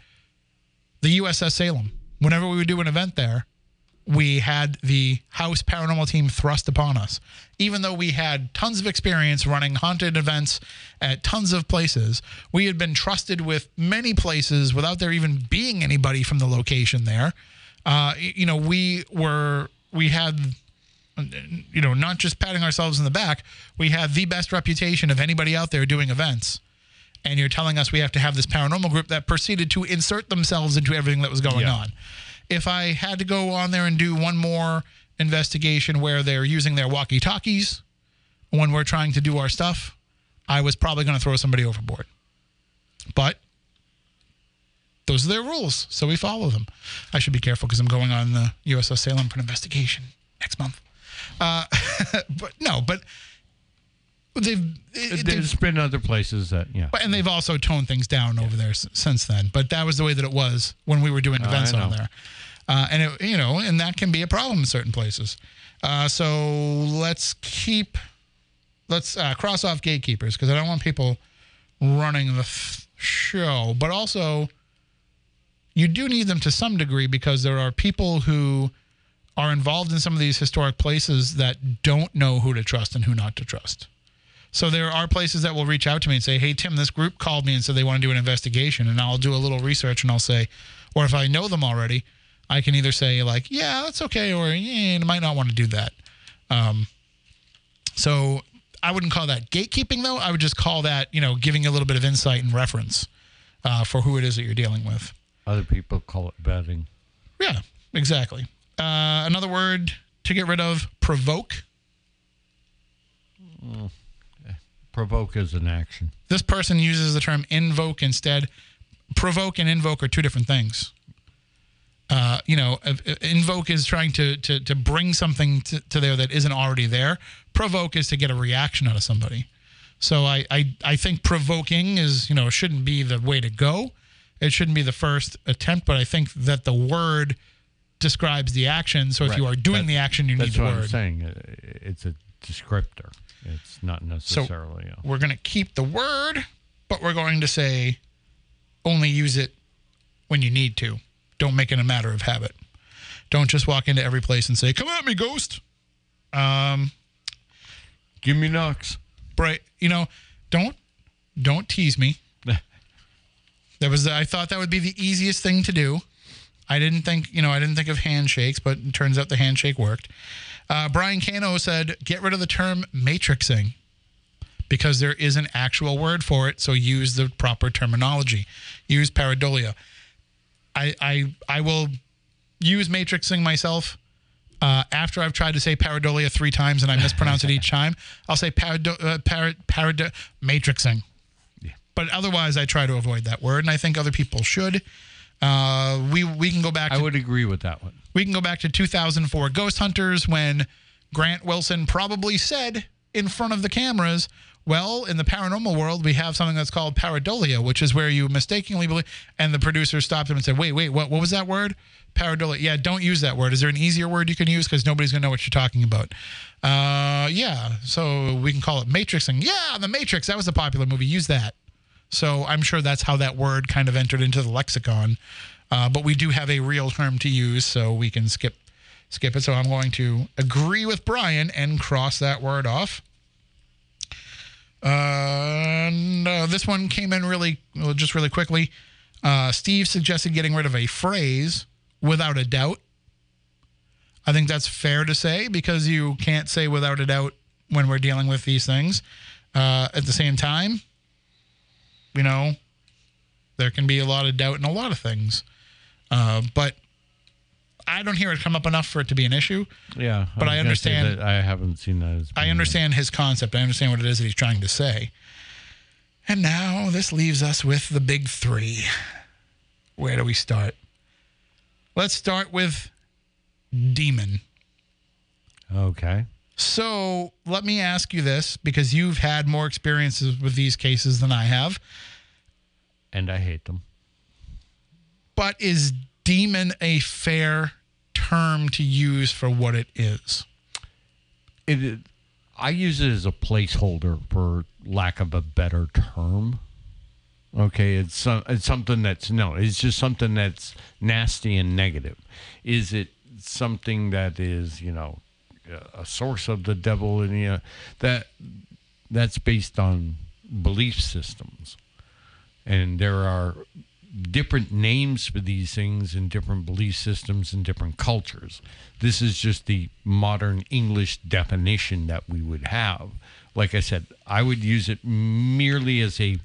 The USS Salem. Whenever we would do an event there, we had the house paranormal team thrust upon us. Even though we had tons of experience running haunted events at tons of places, we had been trusted with many places without there even being anybody from the location there. Uh, you know, we were we had you know, not just patting ourselves in the back, we have the best reputation of anybody out there doing events. And you're telling us we have to have this paranormal group that proceeded to insert themselves into everything that was going Yeah. on. If I had to go on there and do one more investigation where they're using their walkie talkies when we're trying to do our stuff, I was probably going to throw somebody overboard. But those are their rules, so we follow them. I should be careful because I'm going on the USS Salem for an investigation next month. Uh, but no, but they've, it- There's they've been other places that, yeah. but- and they've also toned things down over there s- since then. But that was the way that it was when we were doing events on there, uh, and it, you know, and that can be a problem in certain places. Uh, so let's keep, let's uh, cross off gatekeepers because I don't want people running the f- show. But also, you do need them to some degree because there are people who are involved in some of these historic places that don't know who to trust and who not to trust. So there are places that will reach out to me and say, "Hey Tim, this group called me and said they want to do an investigation," and I'll do a little research and I'll say, or if I know them already, I can either say like, "Yeah, that's okay," or "Yeah, I might not want to do that." Um, so I wouldn't call that gatekeeping though. I would just call that you know giving a little bit of insight and reference uh, for who it is that you're dealing with. Other people call it betting. Yeah, exactly. Uh, another word to get rid of: provoke. Provoke is an action. This person uses the term invoke instead. Provoke and invoke are two different things. Uh, you know, uh, uh, invoke is trying to to, to bring something to, to there that isn't already there. Provoke is to get a reaction out of somebody. So I, I I think provoking is you know shouldn't be the way to go. It shouldn't be the first attempt, but I think that the word describes the action. So if you are doing That- the action, you need That's the what word. I'm saying. Uh, It's a descriptor. It's not necessarily. a, we're going to keep the word, but we're going to say only use it when you need to. Don't make it a matter of habit. Don't just walk into every place and say, "Come at me, ghost." Um, Give me knocks. Bright, you know, don't don't tease me. That was I thought that would be the easiest thing to do. I didn't think, you know, I didn't think of handshakes, but it turns out the handshake worked. Uh, Brian Cano said, "Get rid of the term matrixing." Because there is an actual word for it, so use the proper terminology. Use pareidolia. I I I will use matrixing myself uh, after I've tried to say pareidolia three times and I mispronounce it each time. I'll say parado, uh, parad, parad, matrixing. But otherwise, I try to avoid that word, and I think other people should. Uh, we we can go back. I would agree with that one. we can go back to 2004 Ghost Hunters when Grant Wilson probably said in front of the cameras, "Well, in the paranormal world, we have something that's called pareidolia, which is where you mistakenly believe." And the producer stopped him and said, "Wait, wait, what? What was that word? Pareidolia? Yeah, don't use that word. Is there an easier word you can use? Because nobody's gonna know what you're talking about." Uh, yeah, so we can call it matrixing. Yeah, the Matrix. That was a popular movie. Use that. So I'm sure that's how that word kind of entered into the lexicon. Uh, but we do have a real term to use, so we can skip skip it. So I'm going to agree with Brian and cross that word off. Uh, and this one came in really, well, just really quickly. Uh, Steve suggested getting rid of a phrase without a doubt. I think that's fair to say because you can't say without a doubt when we're dealing with these things. Uh, at the same time, you know, there can be a lot of doubt in a lot of things. Uh, but I don't hear it come up enough for it to be an issue. Yeah, But was I understand- that I haven't seen that. As I understand his concept. I understand what it is that he's trying to say. And now this leaves us with the big three. Where do we start? Let's start with demon. Okay. So let me ask you this because you've had more experiences with these cases than I have. And I hate them. But is demon a fair term to use for what it is? It, I use it as a placeholder for lack of a better term. Okay, it's some, it's something that's no, it's just something that's nasty and negative. Is it something that is you know a source of the devil and you know, that that's based on belief systems, and there are different names for these things in different belief systems and different cultures. This is just the modern English definition that we would have. Like I said, I would use it merely as a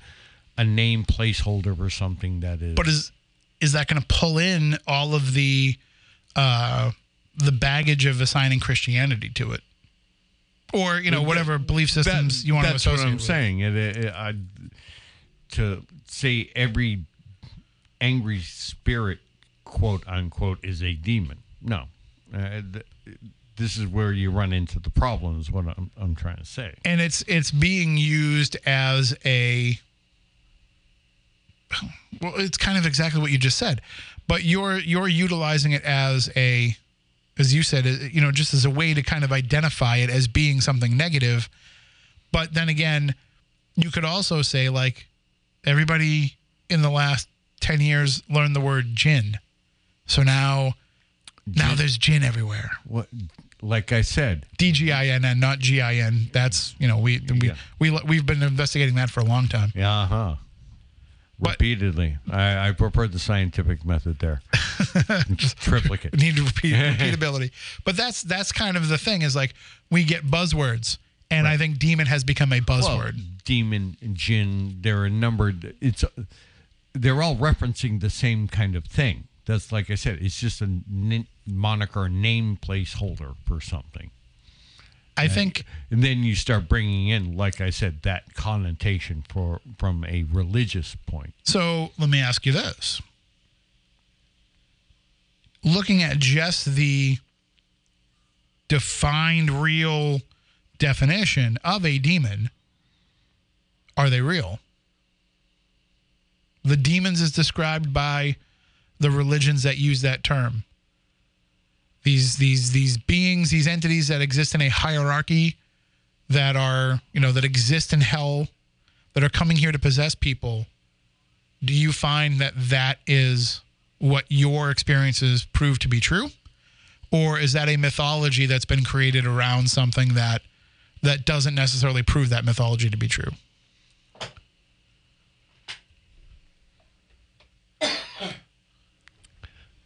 a name placeholder for something that is But is is that going to pull in all of the uh, the baggage of assigning Christianity to it, or you know That- whatever belief That- systems you want to associate. that's what I'm with? saying. It, it, I, to say every angry spirit, quote unquote, is a demon. No, uh, th- this is where you run into the problems. What I'm, I'm trying to say. and it's it's being used as a well it's kind of exactly what you just said but you're you're utilizing it as a as you said you know just as a way to kind of identify it as being something negative but then again you could also say like everybody in the last 10 years learned the word gin so now now there's gin everywhere What, like I said, D-G-I-N-N, not G-I-N. That's you know we we Yeah. we we've been investigating that for a long time. yeah, uh huh. But- Repeatedly, I, I prefer the scientific method there. Just Triplicate. Need repeat, repeatability, but that's that's kind of the thing is like we get buzzwords, And I think demon has become a Well, buzzword. demon, jinn. There are a number. It's they're all referencing the same kind of thing. That's like I said. It's just a n- moniker, name placeholder for something. I think And then you start bringing in, like I said, that connotation for from a religious point. so. Let me ask you this: looking at just the defined real definition of a demon, are they real? The demons is described by the religions that use that term. These these these beings, these entities that exist in a hierarchy that are, you know, that exist in hell, that are coming here to possess people. Do you find that that is what your experiences prove to be true? Or is that a mythology that's been created around something that that doesn't necessarily prove that mythology to be true?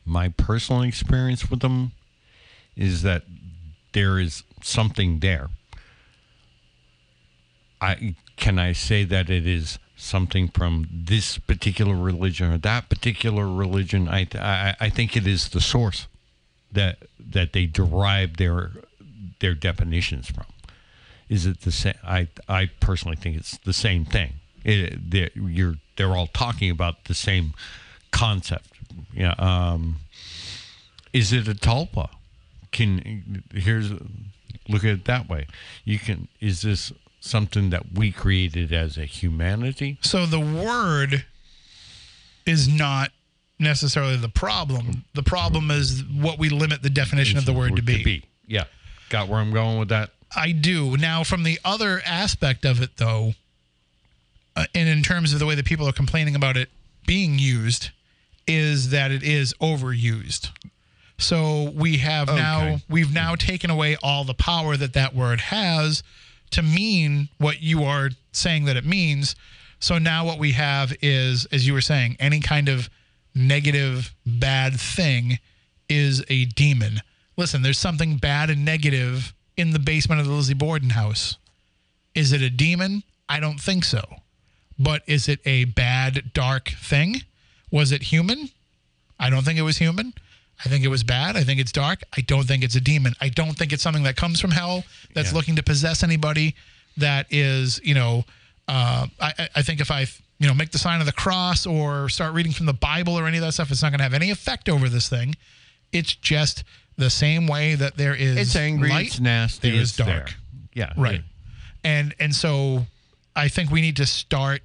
My personal experience with them is that there is something there. I can I say that it is something from this particular religion or that particular religion. I I, I think it is the source that that they derive their their definitions from. Is it the same? I I personally think it's the same thing. It, they're, you're they're all talking about the same concept. Yeah. Um, is it a tulpa? Can here's look at it that way. You can. Is this something that we created as a humanity? So the word is not necessarily the problem. The problem is what we limit the definition of the word to be. Yeah. Got where I'm going with that. I do. Now, from the other aspect of it, though, uh, and in terms of the way that people are complaining about it being used, is that it is overused. So we have now we've now taken away all the power that that word has to mean what you are saying that it means. So now what we have is, as you were saying, any kind of negative, bad thing is a demon. Listen, there's something bad and negative in the basement of the Lizzie Borden house. Is it a demon? I don't think so. But is it a bad, dark thing? Was it human? I don't think it was human. I think it was bad. I think it's dark. I don't think it's a demon. I don't think it's something that comes from hell that's Yeah. looking to possess anybody. That is, you know, uh, I, I- I think if I, you know, make the sign of the cross or start reading from the Bible or any of that stuff, it's not going to have any effect over this thing. It's just the same way that there is It's angry. light, it's nasty. there is it's there. dark. Yeah. Right. And and so I think we need to start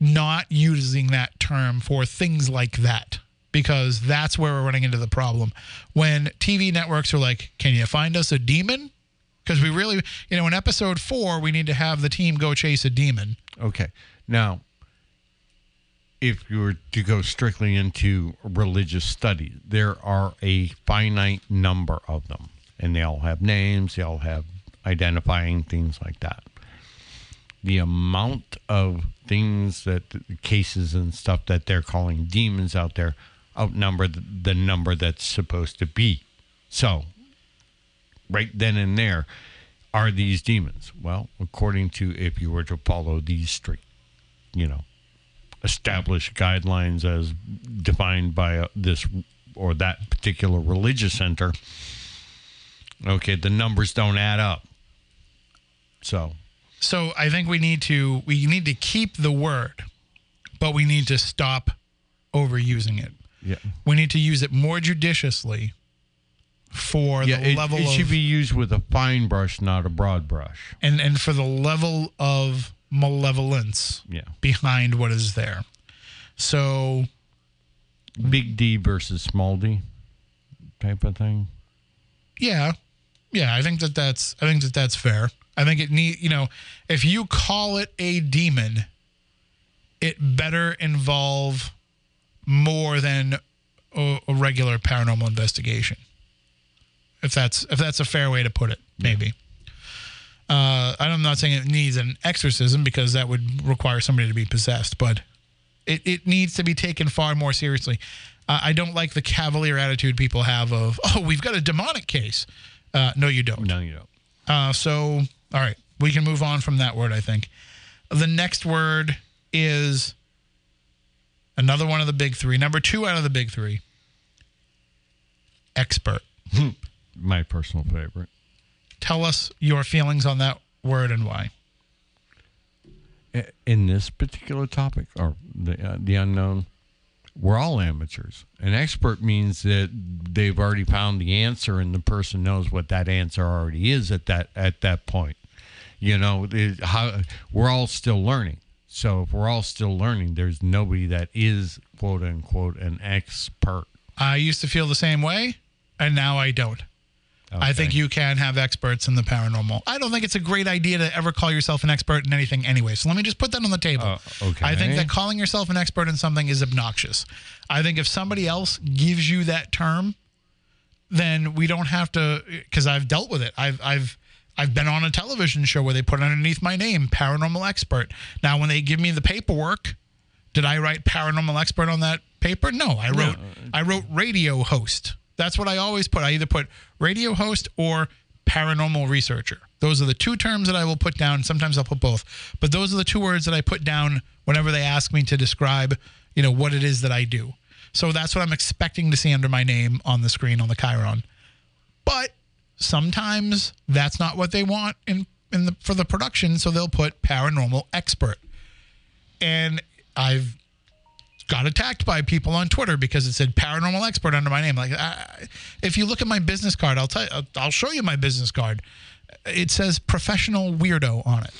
not using that term for things like that because that's where we're running into the problem. When TV networks are like, "Can you find us a demon?" Because we really, you know, in episode 4, we need to have the team go chase a demon. Okay. Now, if you were to go strictly into religious studies, there are a finite number of them, and they all have names, they all have identifying things like that. The amount of things that cases and stuff that they're calling demons out there outnumber the, the number that's supposed to be. So, right then and there, are these demons? Well, according to if you were to follow these strict, you know, established guidelines as defined by uh, this or that particular religious center, okay, the numbers don't add up. So, So I think we need to we need to keep the word, but we need to stop overusing it. yeah. We need to use it more judiciously for Yeah, the it, level it of should be used with a fine brush, not a broad brush. and and for the level of malevolence Yeah. behind what is there. So Big D versus small d type of thing. yeah, yeah, I think that that's I think that that's fair. I think it need you know if you call it a demon, it better involve more than a, a regular paranormal investigation. If that's if that's a fair way to put it, maybe. Uh, I'm not saying it needs an exorcism because that would require somebody to be possessed, but it, it needs to be taken far more seriously. Uh, I don't like the cavalier attitude people have of, oh, we've got a demonic case. Uh, no, you don't. No, you don't. Uh, so All right. We can move on from that word, I think. The next word is another one of the big three. Number two out of the big three expert. My personal favorite. Tell us your feelings on that word and why. In this particular topic, or the uh, the unknown, we're all amateurs. An expert means that they've already found the answer, and the person knows what that answer already is at that at that point. You know, it, how we're all still learning. So if we're all still learning, there's nobody that is quote unquote an expert. I used to feel the same way, and now I don't. I think you can have experts in the paranormal. I don't think it's a great idea to ever call yourself an expert in anything anyway. So let me just put that on the table. Uh, okay. I think that calling yourself an expert in something is obnoxious. I think if somebody else gives you that term, then we don't have to because I've dealt with it. I've I've I've been on a television show where they put underneath my name paranormal expert. Now when they give me the paperwork, did I write paranormal expert on that paper? No, I wrote I wrote radio host. That's what I always put. I either put radio host or paranormal researcher. Those are the two terms that I will put down. Sometimes I'll put both, but those are the two words that I put down whenever they ask me to describe, you know, what it is that I do. So that's what I'm expecting to see under my name on the screen on the Chyron. But sometimes that's not what they want in in the for the production, so they'll put paranormal expert. And I've got attacked by people on Twitter because it said paranormal expert under my name. Like, I, if you look at my business card, I'll tell you, I'll, I'll show you my business card. It says professional weirdo on it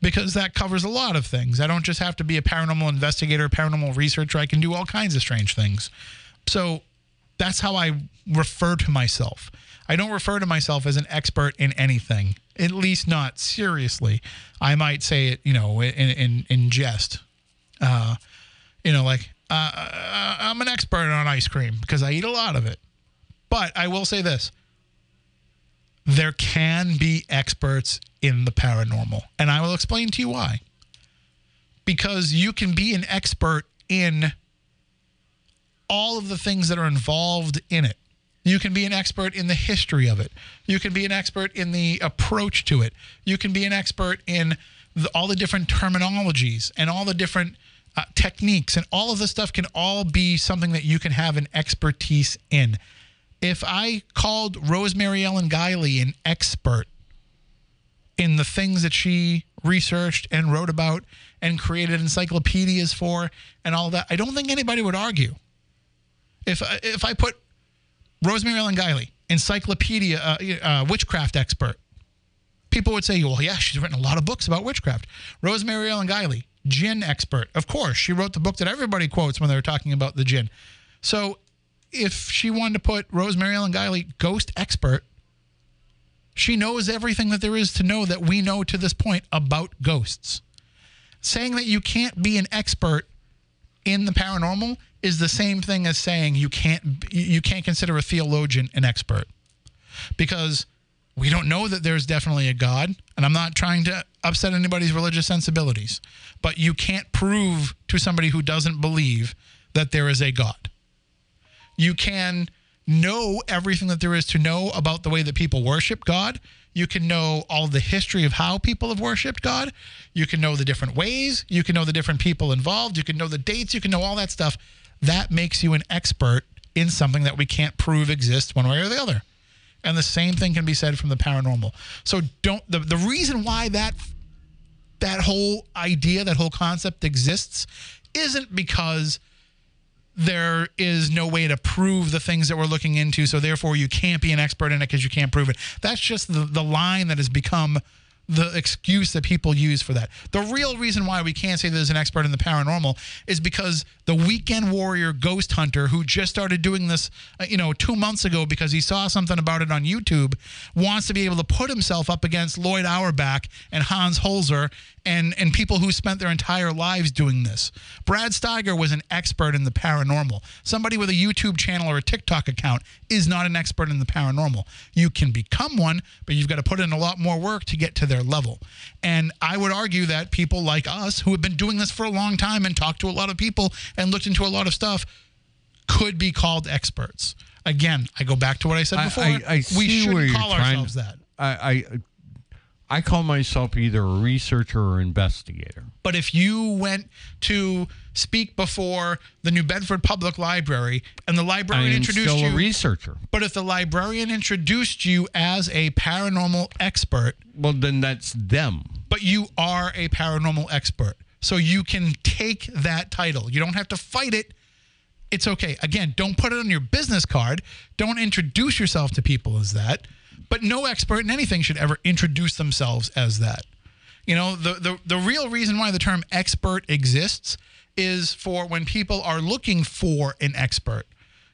because that covers a lot of things. I don't just have to be a paranormal investigator, paranormal researcher. I can do all kinds of strange things. So that's how I refer to myself. I don't refer to myself as an expert in anything, at least not seriously. I might say it, you know, in in, in jest. Uh, you know, like uh, uh, I'm an expert on ice cream because I eat a lot of it. But I will say this: there can be experts in the paranormal, and I will explain to you why. Because you can be an expert in all of the things that are involved in it. You can be an expert in the history of it. You can be an expert in the approach to it. You can be an expert in the, all the different terminologies and all the different uh, techniques, and all of this stuff can all be something that you can have an expertise in. If I called Rosemary Ellen Guiley an expert in the things that she researched and wrote about and created encyclopedias for and all that, I don't think anybody would argue. If if I put Rosemary Ellen Guiley, encyclopedia, uh, uh, witchcraft expert, people would say, well, yeah, she's written a lot of books about witchcraft. Rosemary Ellen Guiley, jinn expert. Of course, she wrote the book that everybody quotes when they're talking about the jinn. So if she wanted to put Rosemary Ellen Guiley, ghost expert, she knows everything that there is to know that we know to this point about ghosts. Saying that you can't be an expert in the paranormal is the same thing as saying you can't you can't consider a theologian an expert because we don't know that there's definitely a god and I'm not trying to upset anybody's religious sensibilities but you can't prove to somebody who doesn't believe that there is a god you can know everything that there is to know about the way that people worship God. You can know all the history of how people have worshiped God. You can know the different ways. You can know the different people involved. You can know the dates. You can know all that stuff. That makes you an expert in something that we can't prove exists one way or the other. And the same thing can be said from the paranormal. So don't the, the reason why that that whole idea, that whole concept exists isn't because there is no way to prove the things that we're looking into, so therefore you can't be an expert in it because you can't prove it. That's just the, the line that has become the excuse that people use for that. The real reason why we can't say there's an expert in the paranormal is because the weekend warrior ghost hunter who just started doing this, uh, you know, two months ago because he saw something about it on YouTube wants to be able to put himself up against Lloyd Auerbach and Hans Holzer and and people who spent their entire lives doing this. Brad Steiger was an expert in the paranormal. Somebody with a YouTube channel or a TikTok account is not an expert in the paranormal. You can become one, but you've got to put in a lot more work to get to their level. And I would argue that people like us who have been doing this for a long time and talked to a lot of people and looked into a lot of stuff could be called experts. Again, I go back to what I said before. I, I we see shouldn't call ourselves that. I, I I call myself either a researcher or investigator. But if you went to speak before the New Bedford Public Library and the librarian I am introduced still you, a researcher. but if the librarian introduced you as a paranormal expert, Well, then that's them. but you are a paranormal expert. So you can take that title. You don't have to fight it. It's okay. Again, don't put it on your business card. Don't introduce yourself to people as that. But no expert in anything should ever introduce themselves as that. You know, the, the, the real reason why the term expert exists is for when people are looking for an expert.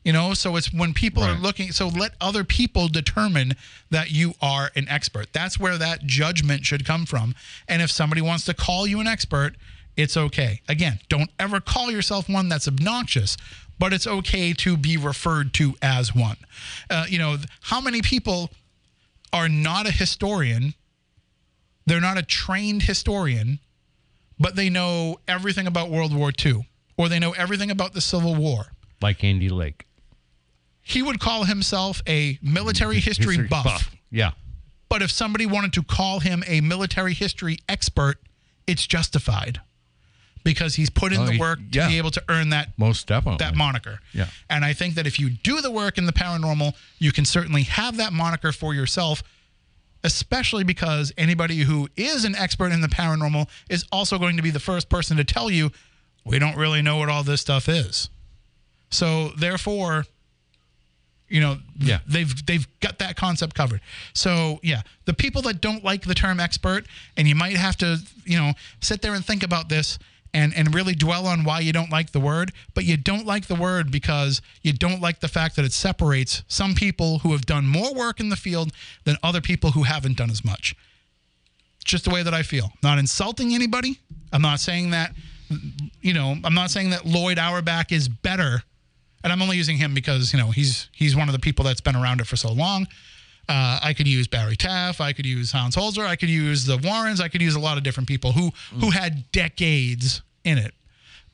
You know, so it's when people are looking, so let other people determine that you are an expert. That's where that judgment should come from. And if somebody wants to call you an expert, it's okay. Again, don't ever call yourself one that's obnoxious, but it's okay to be referred to as one. Uh, you know, how many people are not a historian? They're not a trained historian, but they know everything about World War II or they know everything about the Civil War. Like Andy Lake. He would call himself a military history, buff. Yeah. But if somebody wanted to call him a military history expert, it's justified because he's put in Oh, the he- work to be able to earn that Most definitely. that moniker. Yeah. And I think that if you do the work in the paranormal, you can certainly have that moniker for yourself, especially because anybody who is an expert in the paranormal is also going to be the first person to tell you, we don't really know what all this stuff is. So therefore, you know, Yeah. they've they've got that concept covered. So yeah, the people that don't like the term expert, and you might have to, you know, sit there and think about this and and really dwell on why you don't like the word, but you don't like the word because you don't like the fact that it separates some people who have done more work in the field than other people who haven't done as much. Just the way that I feel. Not insulting anybody. I'm not saying that you know, I'm not saying that Lloyd Auerbach is better, and I'm only using him because you know he's he's one of the people that's been around it for so long. Uh, I could use Barry Taff. I could use Hans Holzer. I could use the Warrens. I could use a lot of different people who who had decades in it.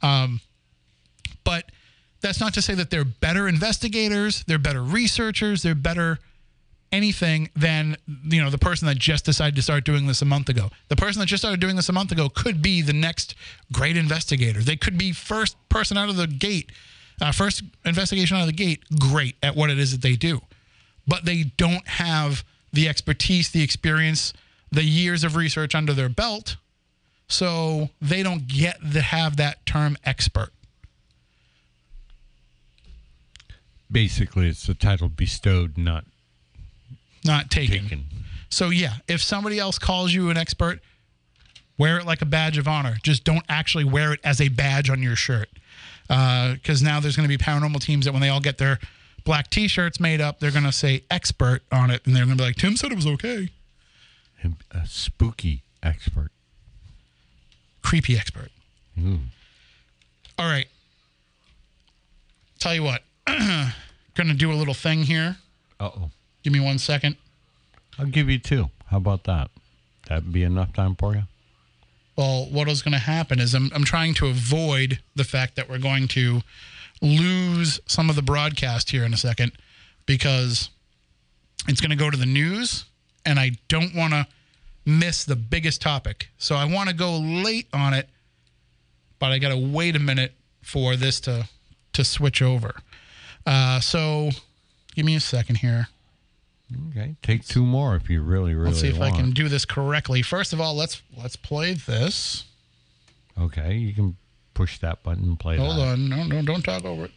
Um, but that's not to say that they're better investigators. They're better researchers. They're better anything than you know the person that just decided to start doing this a month ago. The person that just started doing this a month ago could be the next great investigator. They could be first person out of the gate, uh, first investigation out of the gate, great at what it is that they do, but they don't have the expertise, the experience, the years of research under their belt, so they don't get to have that term expert. Basically, it's the title bestowed, not Not taken. taken. So yeah, if somebody else calls you an expert, wear it like a badge of honor. Just don't actually wear it as a badge on your shirt. Uh, because now there's going to be paranormal teams that when they all get their black T-shirts made up, they're going to say expert on it, and they're going to be like, "Tim said it was okay." A spooky expert. Creepy expert. Ooh. All right. Tell you what, to do a little thing here. Uh oh. Give me one second. I'll give you two. How about that? That'd be enough time for you? Well, what is going to happen is I'm, I'm trying to avoid the fact that we're going to lose some of the broadcast here in a second because it's going to go to the news and I don't want to miss the biggest topic. So I want to go late on it, but I got to wait a minute for this to to switch over. Uh, so give me a second here. Okay. Take two more if you really, really want. Let's see if want. I can do this correctly. First of all, let's let's play this. Okay. You can push that button and play Hold that. on. No, no, don't talk over it.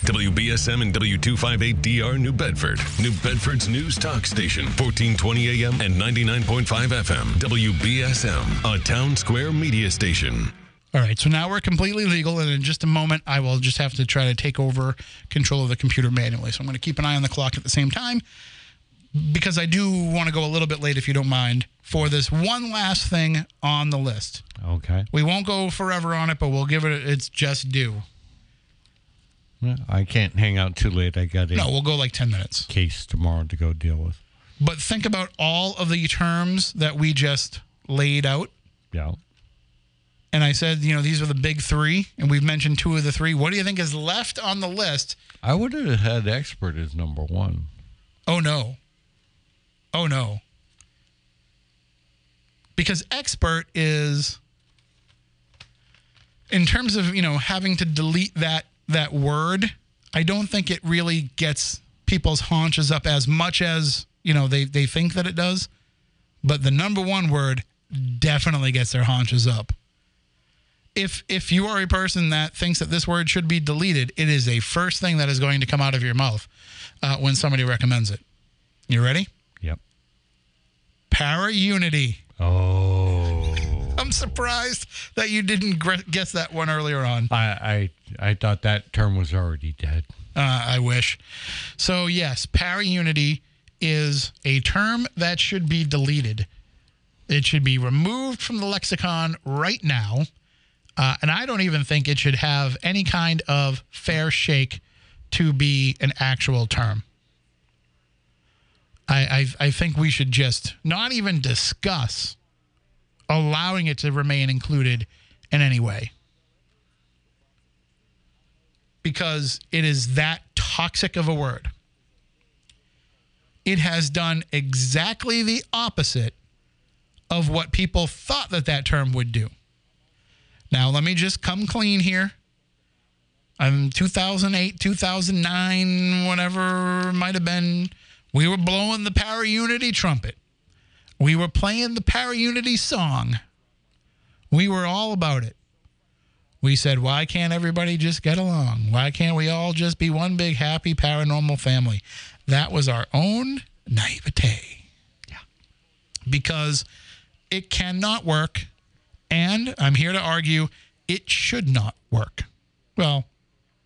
WBSM and W258DR New Bedford. New Bedford's news talk station. 1420 AM and 99.5 FM. WBSM, a town square media station. All right, so now we're completely legal, and in just a moment, I will just have to try to take over control of the computer manually. So I'm going to keep an eye on the clock at the same time because I do want to go a little bit late, if you don't mind, for this one last thing on the list. Okay. We won't go forever on it, but we'll give it its just due. I can't hang out too late. I got a No, we'll go like 10 minutes. case tomorrow to go deal with. But think about all of the terms that we just laid out. Yeah. And I said, you know, these are the big three, and we've mentioned two of the three. What do you think is left on the list I would have had expert as number one. Oh no. Oh no. because expert is in terms of you know having to delete that that word i don't think it really gets people's haunches up as much as you know they they think that it does but the number one word definitely gets their haunches up if if you are a person that thinks that this word should be deleted it is a first thing that is going to come out of your mouth uh, when somebody recommends it you ready. Para unity Oh. i'm surprised that you didn't gre- guess that one earlier on I, I I thought that term was already dead. Uh, I wish. So, yes, para-unity is a term that should be deleted. It should be removed from the lexicon right now. Uh, and I don't even think it should have any kind of fair shake to be an actual term. I, I, I think we should just not even discuss allowing it to remain included in any way because it is that toxic of a word. It has done exactly the opposite of what people thought that that term would do. Now, let me just come clean here. I'm 2008, 2009, whatever might have been. We were blowing the Para Unity trumpet. We were playing the Para Unity song. We were all about it we said, why can't everybody just get along? Why can't we all just be one big happy paranormal family? That was our own naivete. Yeah. Because it cannot work. And I'm here to argue it should not work. Well,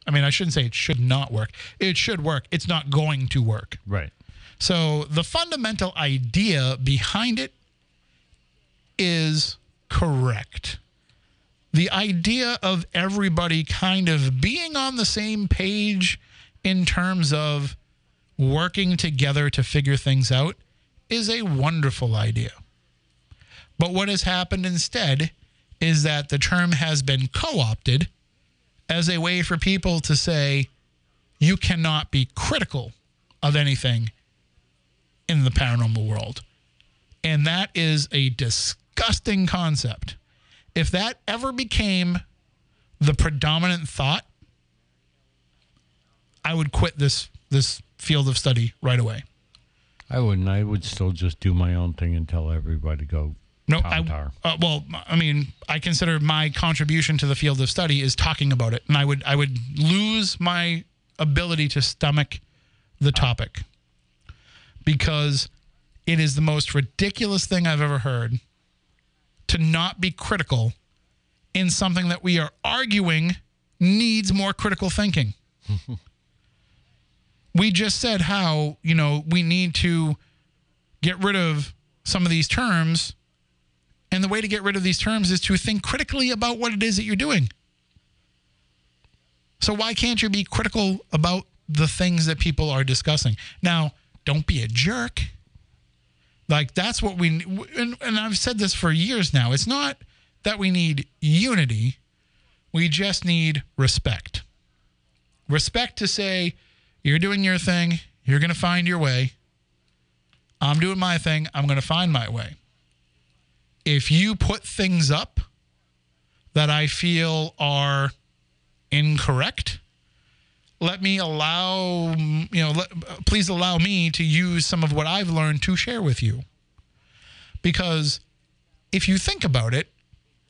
I mean, I shouldn't say it should not work. It should work. It's not going to work. Right. So the fundamental idea behind it is correct. The idea of everybody kind of being on the same page in terms of working together to figure things out is a wonderful idea. But what has happened instead is that the term has been co opted as a way for people to say, you cannot be critical of anything in the paranormal world. And that is a disgusting concept. If that ever became the predominant thought, I would quit this this field of study right away. I wouldn't. I would still just do my own thing and tell everybody to go. No, I, uh, well, I mean, I consider my contribution to the field of study is talking about it, and I would I would lose my ability to stomach the topic because it is the most ridiculous thing I've ever heard to not be critical in something that we are arguing needs more critical thinking. we just said how, you know, we need to get rid of some of these terms and the way to get rid of these terms is to think critically about what it is that you're doing. So why can't you be critical about the things that people are discussing? Now, don't be a jerk. Like that's what we and, and I've said this for years now. It's not that we need unity. We just need respect. Respect to say you're doing your thing, you're going to find your way. I'm doing my thing, I'm going to find my way if you put things up that I feel are incorrect, let me allow, you know, let, please allow me to use some of what I've learned to share with you. Because if you think about it,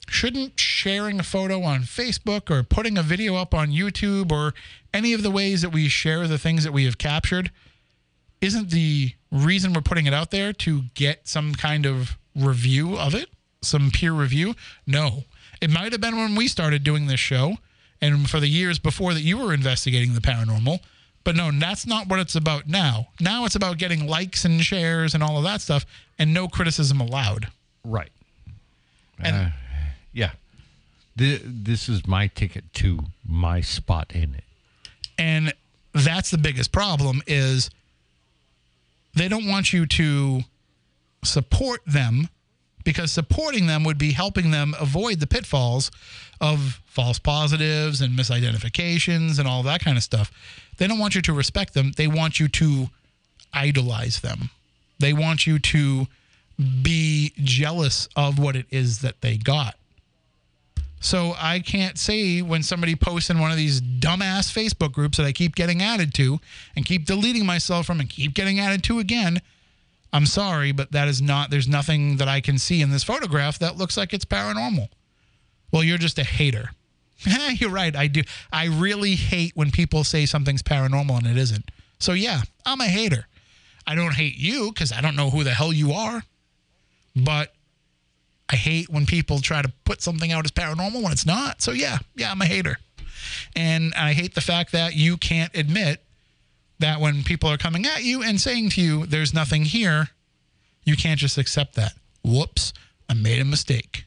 shouldn't sharing a photo on Facebook or putting a video up on YouTube or any of the ways that we share the things that we have captured, isn't the reason we're putting it out there to get some kind of review of it, some peer review? No. It might have been when we started doing this show and for the years before that you were investigating the paranormal. But no, that's not what it's about now. Now it's about getting likes and shares and all of that stuff and no criticism allowed. Right. And- Uh, yeah. Th- this is my ticket to my spot in it. And that's the biggest problem is they don't want you to support them because supporting them would be helping them avoid the pitfalls of false positives and misidentifications and all that kind of stuff. They don't want you to respect them. They want you to idolize them. They want you to be jealous of what it is that they got. So I can't say when somebody posts in one of these dumbass Facebook groups that I keep getting added to and keep deleting myself from and keep getting added to again. I'm sorry, but that is not, there's nothing that I can see in this photograph that looks like it's paranormal. Well, you're just a hater. you're right. I do. I really hate when people say something's paranormal and it isn't. So, yeah, I'm a hater. I don't hate you because I don't know who the hell you are. But I hate when people try to put something out as paranormal when it's not. So, yeah, yeah, I'm a hater. And I hate the fact that you can't admit that when people are coming at you and saying to you, there's nothing here, you can't just accept that. Whoops, I made a mistake.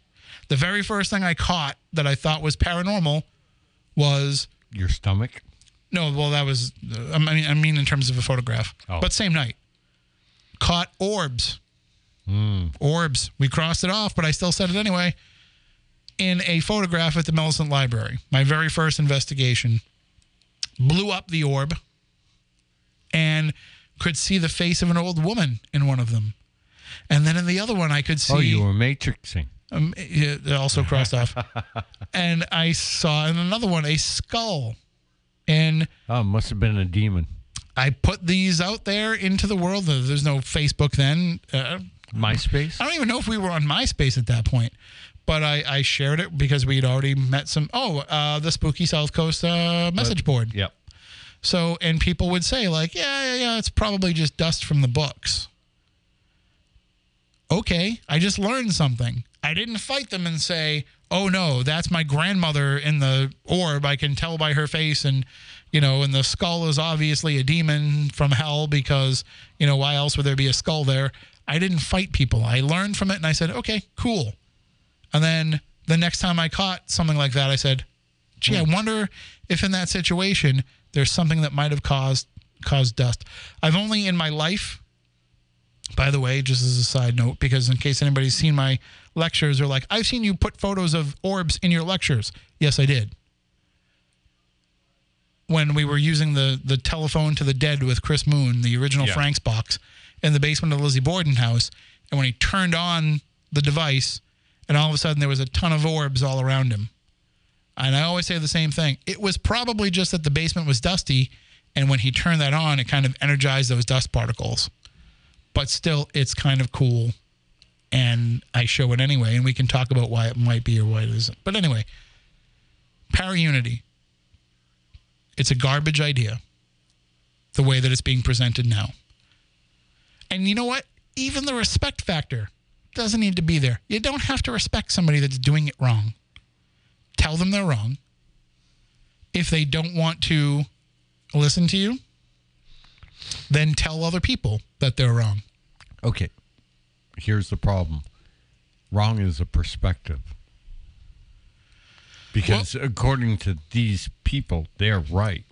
The very first thing I caught that I thought was paranormal was Your stomach? no, well, that was uh, I mean, I mean in terms of a photograph, Oh. but same night. Caught orbs. Orbs. We crossed it off, but I still said it anyway. In a photograph at the Millicent Library, my very first investigation, blew up the orb, and could see the face of an old woman in one of them, and then in the other one, I could see. Oh, you were matrixing. Um, also crossed off. And I saw in another one a skull. And Oh, must have been a demon. I put these out there into the world. There's no Facebook then. Uh, MySpace? I don't even know if we were on MySpace at that point. But I, I shared it because we had already met some. Oh, uh, the Spooky South Coast uh, message board. Yep. So, and people would say, like, yeah, yeah, yeah, it's probably just dust from the books. Okay, I just learned something. I didn't fight them and say, oh no, that's my grandmother in the orb. I can tell by her face. And, you know, and the skull is obviously a demon from hell because, you know, why else would there be a skull there? I didn't fight people. I learned from it and I said, okay, cool. And then the next time I caught something like that, I said, gee, I hmm. wonder if in that situation there's something that might have caused caused dust. I've only in my life, by the way, just as a side note, because in case anybody's seen my lectures, or like, I've seen you put photos of orbs in your lectures. Yes, I did. When we were using the the telephone to the dead with Chris Moon, the original Yeah. Frank's box, in the basement of Lizzie Borden house, and when he turned on the device, and all of a sudden there was a ton of orbs all around him. And I always say the same thing. It was probably just that the basement was dusty, and when he turned that on, it kind of energized those dust particles. But still, it's kind of cool, and I show it anyway, and we can talk about why it might be or why it isn't. But anyway, Para Unity. It's a garbage idea, the way that it's being presented now. And you know what? Even the respect factor doesn't need to be there. You don't have to respect somebody that's doing it wrong tell them they're wrong. If they don't want to listen to you, then tell other people that they're wrong. Okay. Here's the problem wrong is a perspective. Because according to these people, they're right.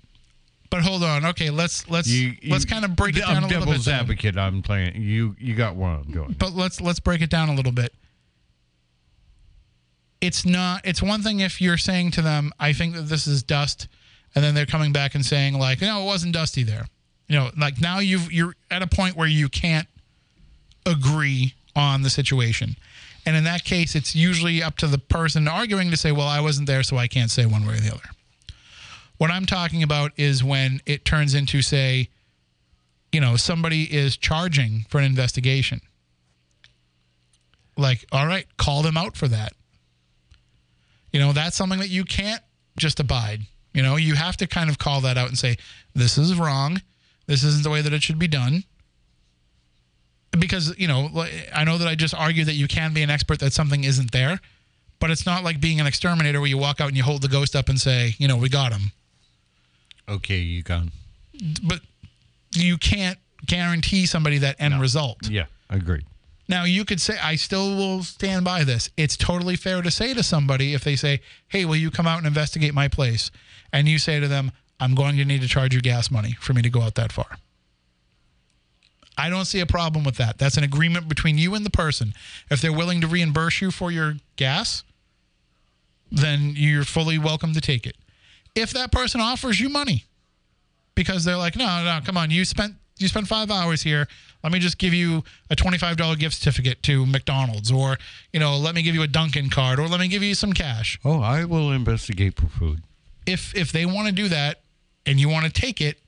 But hold on, okay, let's let's You, let's kind of break it down I'm a little bit. devil's advocate. I'm playing. You you got where I'm going. But let's let's break it down a little bit. It's not it's one thing if you're saying to them, I think that this is dust, and then they're coming back and saying, like, no, it wasn't dusty there. You know, like now you've you're at a point where you can't agree on the situation. And in that case, it's usually up to the person arguing to say, well, I wasn't there, so I can't say one way or the other. What I'm talking about is when it turns into, say, you know, somebody is charging for an investigation. Like, all right, call them out for that. You know, that's something that you can't just abide. You know, you have to kind of call that out and say, this is wrong. This isn't the way that it should be done. Because, you know, I know that I just argued that you can be an expert that something isn't there, but it's not like being an exterminator where you walk out and you hold the ghost up and say, you know, we got him. Okay, you gone. But you can't guarantee somebody that end result. Yeah, agreed. Now you could say I still will stand by this. It's totally fair to say to somebody if they say, "Hey, will you come out and investigate my place?" and you say to them, "I'm going to need to charge you gas money for me to go out that far." I don't see a problem with that. That's an agreement between you and the person. If they're willing to reimburse you for your gas, then you're fully welcome to take it. If that person offers you money because they're like, "No, no, come on, you spent you spend five hours here. Let me just give you a twenty-five dollar gift certificate to McDonald's, or you know, let me give you a Dunkin' card, or let me give you some cash. Oh, I will investigate for food. If if they want to do that and you want to take it,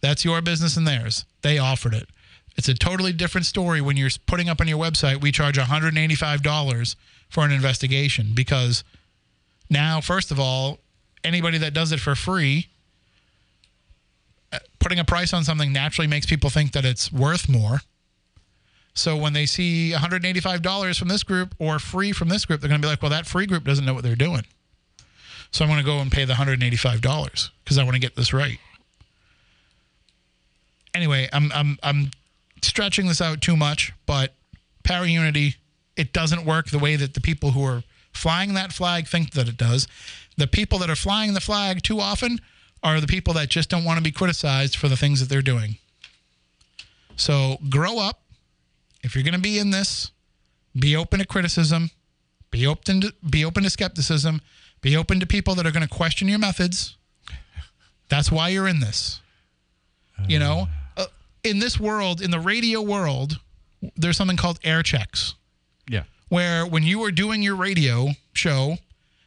that's your business and theirs. They offered it. It's a totally different story when you're putting up on your website. We charge one hundred and eighty-five dollars for an investigation because now, first of all, anybody that does it for free putting a price on something naturally makes people think that it's worth more. So when they see $185 from this group or free from this group, they're going to be like, well, that free group doesn't know what they're doing. So I'm going to go and pay the $185 because I want to get this right. Anyway, I'm, I'm, I'm stretching this out too much, but Para unity, it doesn't work the way that the people who are flying that flag think that it does. The people that are flying the flag too often are the people that just don't want to be criticized for the things that they're doing. So grow up. If you're going to be in this, be open to criticism, be open to be open to skepticism, be open to people that are going to question your methods. That's why you're in this. You know, uh, in this world, in the radio world, there's something called air checks Yeah. where when you are doing your radio show,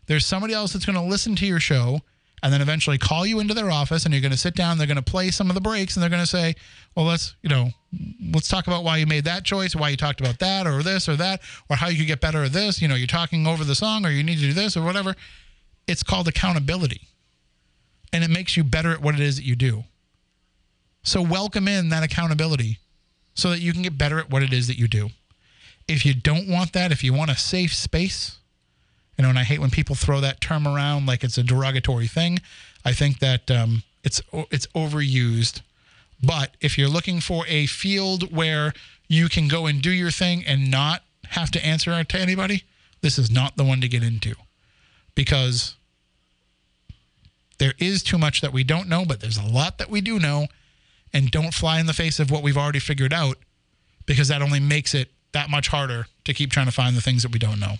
there's somebody else that's going to listen to your show and then eventually call you into their office and you're going to sit down they're going to play some of the breaks and they're going to say well let's you know let's talk about why you made that choice why you talked about that or this or that or how you could get better at this. You know you're talking over the song or you need to do this or whatever. It's called accountability and it makes you better at what it is that you do. So welcome in that accountability so that you can get better at what it is that you do. If you don't want that if you want a safe space you know, and I hate when people throw that term around like it's a derogatory thing. I think that um, it's it's overused. But if you're looking for a field where you can go and do your thing and not have to answer to anybody, this is not the one to get into, because there is too much that we don't know, but there's a lot that we do know, and don't fly in the face of what we've already figured out, because that only makes it that much harder to keep trying to find the things that we don't know.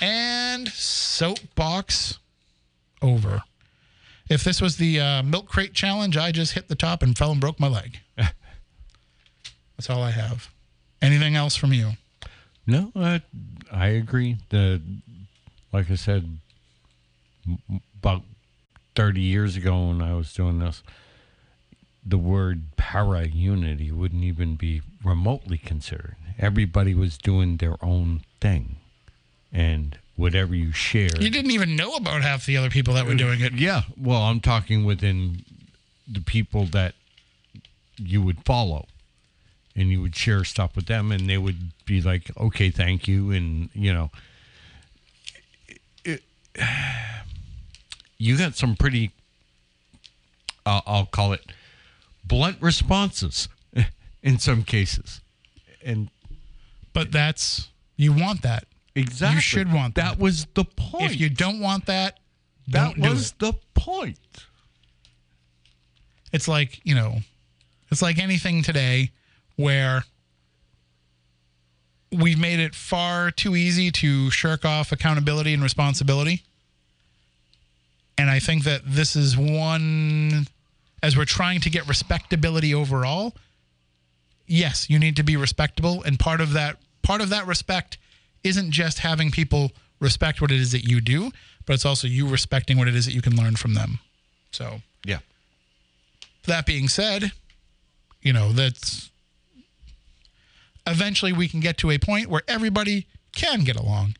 And soapbox over. If this was the uh, milk crate challenge, I just hit the top and fell and broke my leg. That's all I have. Anything else from you? No, I, I agree. The like I said, about thirty years ago when I was doing this, the word para unity wouldn't even be remotely considered. Everybody was doing their own thing, and whatever you share. You didn't even know about half the other people that were doing it. Yeah, well, I'm talking within the people that you would follow, and you would share stuff with them, and they would be like, "Okay, thank you," and you know, it- you got some pretty, uh, I'll call it, blunt responses in some cases, and But that's, you want that. Exactly You should want that. that. Was the point? If you don't want that, that don't do was the point. It's like, you know, it's like anything today where we've made it far too easy to shirk off accountability and responsibility. And I think that this is one, as we're trying to get respectability overall, yes, you need to be respectable. And part of that, part of that respect isn't just having people respect what it is that you do, but it's also you respecting what it is that you can learn from them. So, Yeah. that being said, you know, that's eventually we can get to a point where everybody can get along.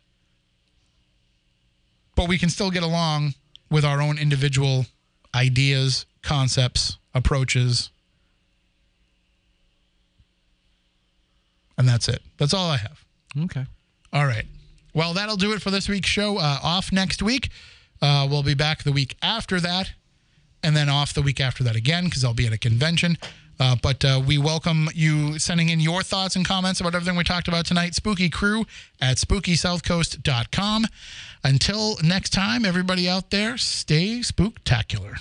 But we can still get along with our own individual ideas, concepts, approaches. And that's it. That's all I have. Okay. All right. Well, that'll do it for this week's show. Uh, off next week. Uh, we'll be back the week after that, and then off the week after that again because I'll be at a convention. Uh, but uh, we welcome you sending in your thoughts and comments about everything we talked about tonight. Spooky Crew at spookysouthcoast.com. Until next time, everybody out there, stay spooktacular.